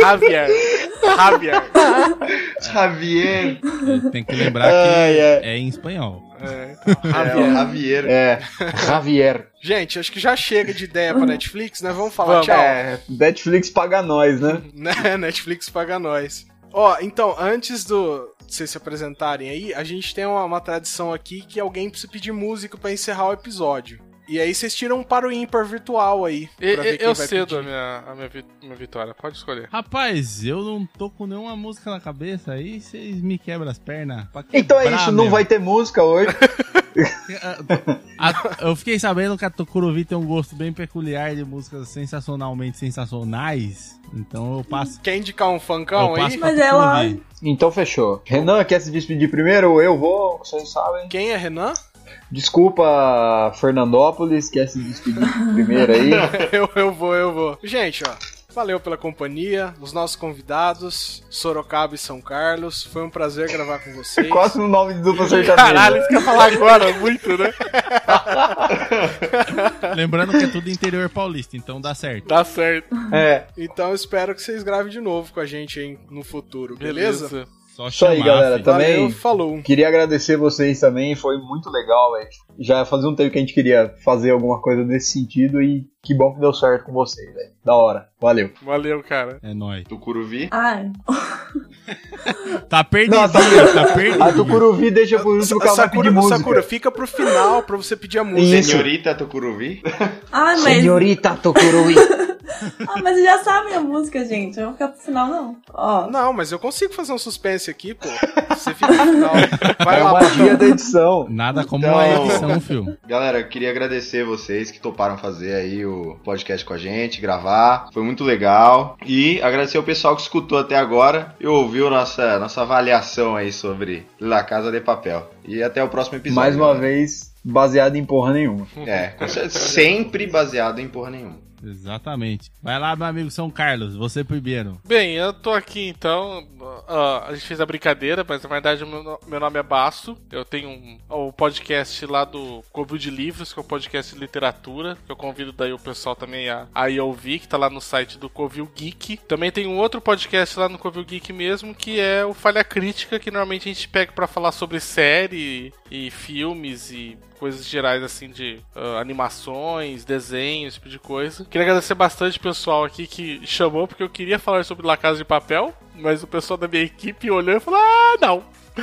Javier. Javier. Javier. É, Tem que lembrar que Ai, ai. é em espanhol. É, É, o Javier. Javier. É, Javier. Gente, acho que já chega de ideia pra Netflix, né? Vamos falar Vamos. tchau. É, Netflix paga nós, né? Né? Netflix paga nós. Ó, então, antes do de vocês se apresentarem aí, a gente tem uma, uma tradição aqui que alguém precisa pedir música pra encerrar o episódio. E aí vocês tiram um para o ímpar virtual aí. E- pra ver quem eu vai cedo pedir. a minha, a minha, vi- minha vitória. Pode escolher. Rapaz, eu não tô com nenhuma música na cabeça aí, vocês me quebram as pernas. Então é isso, não vai ter música hoje. A- eu fiquei sabendo que a Tucuruvi tem um gosto bem peculiar de músicas sensacionalmente sensacionais. Então eu passo. Quer indicar um funkão eu aí? Mas ela-. Então fechou. Renan quer se despedir primeiro? Eu vou, vocês sabem. Quem é Renan? Desculpa, Fernandópolis, quer se despedir primeiro aí? eu, eu vou, eu vou. Gente, ó. Valeu pela companhia, os nossos convidados, Sorocaba e São Carlos. Foi um prazer gravar com vocês. Quase no nome de dupla sertaneja. Caralho, isso que eu falar agora, muito, né? Lembrando que é tudo interior paulista, então dá certo. Dá certo. É, Então eu espero que vocês gravem de novo com a gente aí no futuro, beleza? Beleza. Só Isso aí, galera, filho. também- Valeu, falou. queria agradecer vocês também, foi muito legal, velho. Já fazia um tempo que a gente queria fazer alguma coisa nesse sentido e que bom que deu certo com vocês, velho. Da hora. Valeu. Valeu, cara. É nóis. Tucuruvi. Ai. Tá perdido, Não, tá- tá perdido. A Tucuruvi deixa por último que ela Sakura, pedir música. Sakura, fica pro final pra você pedir a música. Isso. Senhorita Tucuruvi. Ai, mas. Senhorita Tucuruvi. Ah, mas vocês já sabem a música, gente. Eu vou ficar pro final, não. Ó. Não, mas eu consigo fazer um suspense aqui, pô. Você fica no final. Vai É lá, uma dia da edição. Nada como Então- uma edição, filho. Galera, eu queria agradecer vocês que toparam fazer aí o podcast com a gente, gravar. Foi muito legal. E agradecer o pessoal que escutou até agora e ouviu nossa, nossa avaliação aí sobre La Casa de Papel. E até o próximo episódio. Mais uma galera. vez, baseado em porra nenhuma. É, sempre baseado em porra nenhuma. Exatamente. Vai lá, meu amigo São Carlos, você primeiro. Bem, eu tô aqui então. ah, a gente fez a brincadeira, mas na verdade meu, meu nome é Basso. Eu tenho um, o podcast lá do Covil de Livros, que é um podcast de literatura. Que eu convido daí o pessoal também a, a ir ouvir, que tá lá no site do Covil Geek. Também tem um outro podcast lá no Covil Geek mesmo, que é o Falha Crítica, que normalmente a gente pega pra falar sobre série e filmes e coisas gerais assim de ah, animações, desenhos, esse tipo de coisa. Queria agradecer bastante o pessoal aqui que chamou, porque eu queria falar sobre La Casa de Papel, mas o pessoal da minha equipe olhou e falou: Ah, não!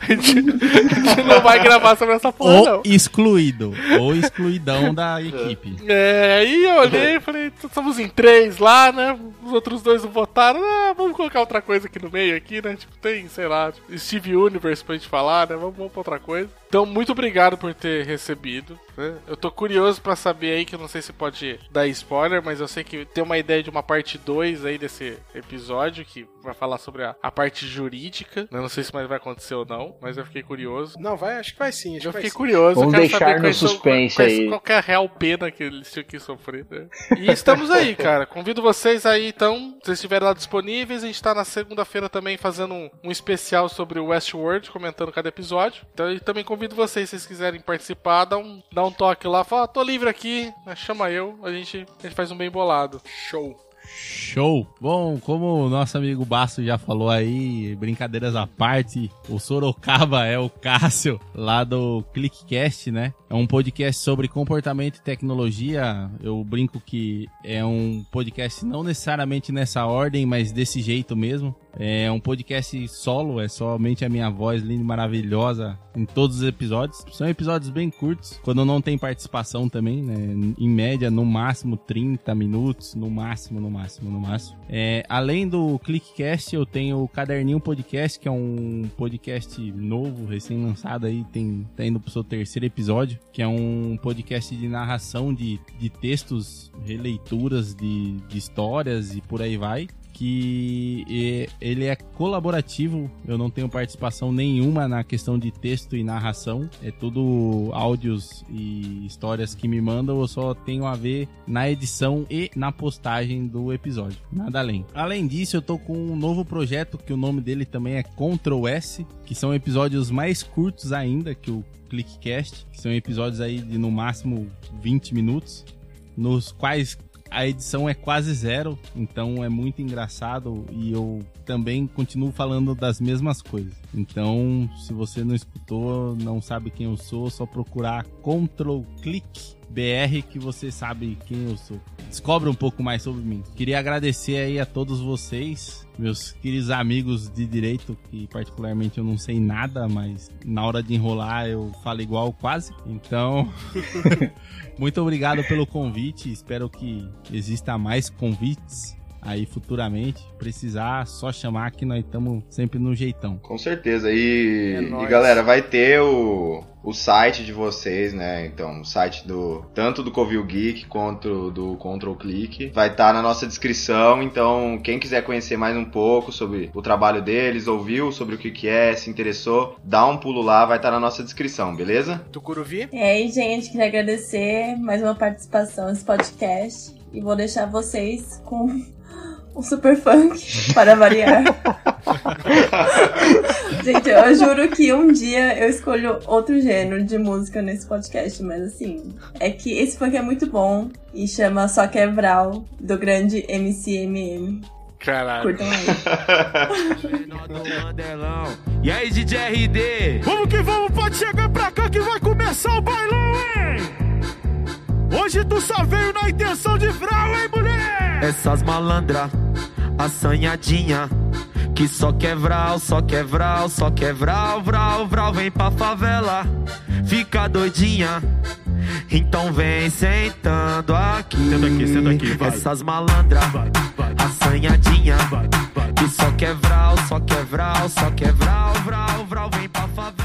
a, gente, a gente não vai gravar sobre essa porra, Ou não. excluído. Ou excluidão da equipe. É, aí eu olhei e falei, "Então somos em três lá, né? Os outros dois não votaram. Ah, vamos colocar outra coisa aqui no meio aqui, né? Tipo, tem, sei lá, tipo, Steve Universe pra gente falar, né? Vamos, vamos pra outra coisa. Então, muito obrigado por ter recebido. né? Eu tô curioso pra saber aí, que eu não sei se pode dar spoiler, mas eu sei que tem uma ideia de uma parte 2 aí desse episódio, que vai falar sobre a, a parte jurídica. Eu não sei se mais vai acontecer ou não, mas eu fiquei curioso. Não, vai, acho que vai sim. Acho Eu fiquei sim. curioso. Vamos deixar saber no são- suspense quais- aí. Qual que é a real pena que eles tinham que sofrer, né? E estamos aí, cara. Convido vocês aí, então, se vocês estiverem lá disponíveis, a gente tá na segunda-feira também fazendo um, um especial sobre o Westworld, comentando cada episódio. Então, eu também convido vocês, se vocês quiserem participar, dá um, dá um toque lá, fala, ah, tô livre aqui, né, chama eu, a gente, a gente faz um bem bolado. Show. Show! Bom, como o nosso amigo Basso já falou aí, brincadeiras à parte, o Sorocaba é o Cássio lá do ClickCast, né? É um podcast sobre comportamento e tecnologia. Eu brinco que é um podcast não necessariamente nessa ordem, mas desse jeito mesmo. É um podcast solo, é somente a minha voz linda e maravilhosa em todos os episódios. São episódios bem curtos, quando não tem participação também, né? Em média, no máximo 30 minutos, no máximo, no máximo, no máximo. É, além do ClickCast, eu tenho o Caderninho Podcast, que é um podcast novo, recém-lançado aí, tem, tá indo pro seu terceiro episódio, que é um podcast de narração de, de textos, releituras de, de histórias e por aí vai que ele é colaborativo, eu não tenho participação nenhuma na questão de texto e narração, é tudo áudios e histórias que me mandam, eu só tenho a ver na edição e na postagem do episódio, nada além. Além disso, eu tô com um novo projeto que o nome dele também é Ctrl S, que são episódios mais curtos ainda que o ClickCast, que são episódios aí de no máximo 20 minutos, nos quais a edição é quase zero, então é muito engraçado e eu também continuo falando das mesmas coisas. Então, se você não escutou, não sabe quem eu sou, só procurar Ctrl Click BR que você sabe quem eu sou. Descobre um pouco mais sobre mim. Queria agradecer aí a todos vocês, meus queridos amigos de direito, que particularmente eu não sei nada, mas na hora de enrolar eu falo igual quase. Então, muito obrigado pelo convite. Espero que exista mais convites aí futuramente. Precisar, só chamar que nós estamos sempre no jeitão. Com certeza. E, É e nóis. galera, vai ter o, o site de vocês, né? Então, o site do tanto do Covil Geek quanto do Control Click vai estar na nossa descrição. Então, quem quiser conhecer mais um pouco sobre o trabalho deles, ouviu sobre o que, que é, se interessou, dá um pulo lá, vai estar na nossa descrição, beleza? Tucuruvi? E aí, gente, queria agradecer mais uma participação nesse podcast. E vou deixar vocês com um super funk para variar. gente, eu juro que um dia eu escolho outro gênero de música nesse podcast, mas assim, é que esse funk é muito bom e chama Só Quebral, do grande MCMM. Caralho. Curtam aí. E aí, DJ RD? Vamos que vamos, pode chegar pra cá que vai começar o bailão, hein? Hoje tu só veio na intenção de vral, hein, mulher? Essas malandra, assanhadinha. Que só quer vral, só quer vral, só quer vral, vral. Vem pra favela, fica doidinha. Então vem sentando aqui. Senta aqui, senta aqui, vai. Essas malandra, assanhadinha. Que só quer vral, só quer vral, só quer vral, vral, vral. Vem pra favela.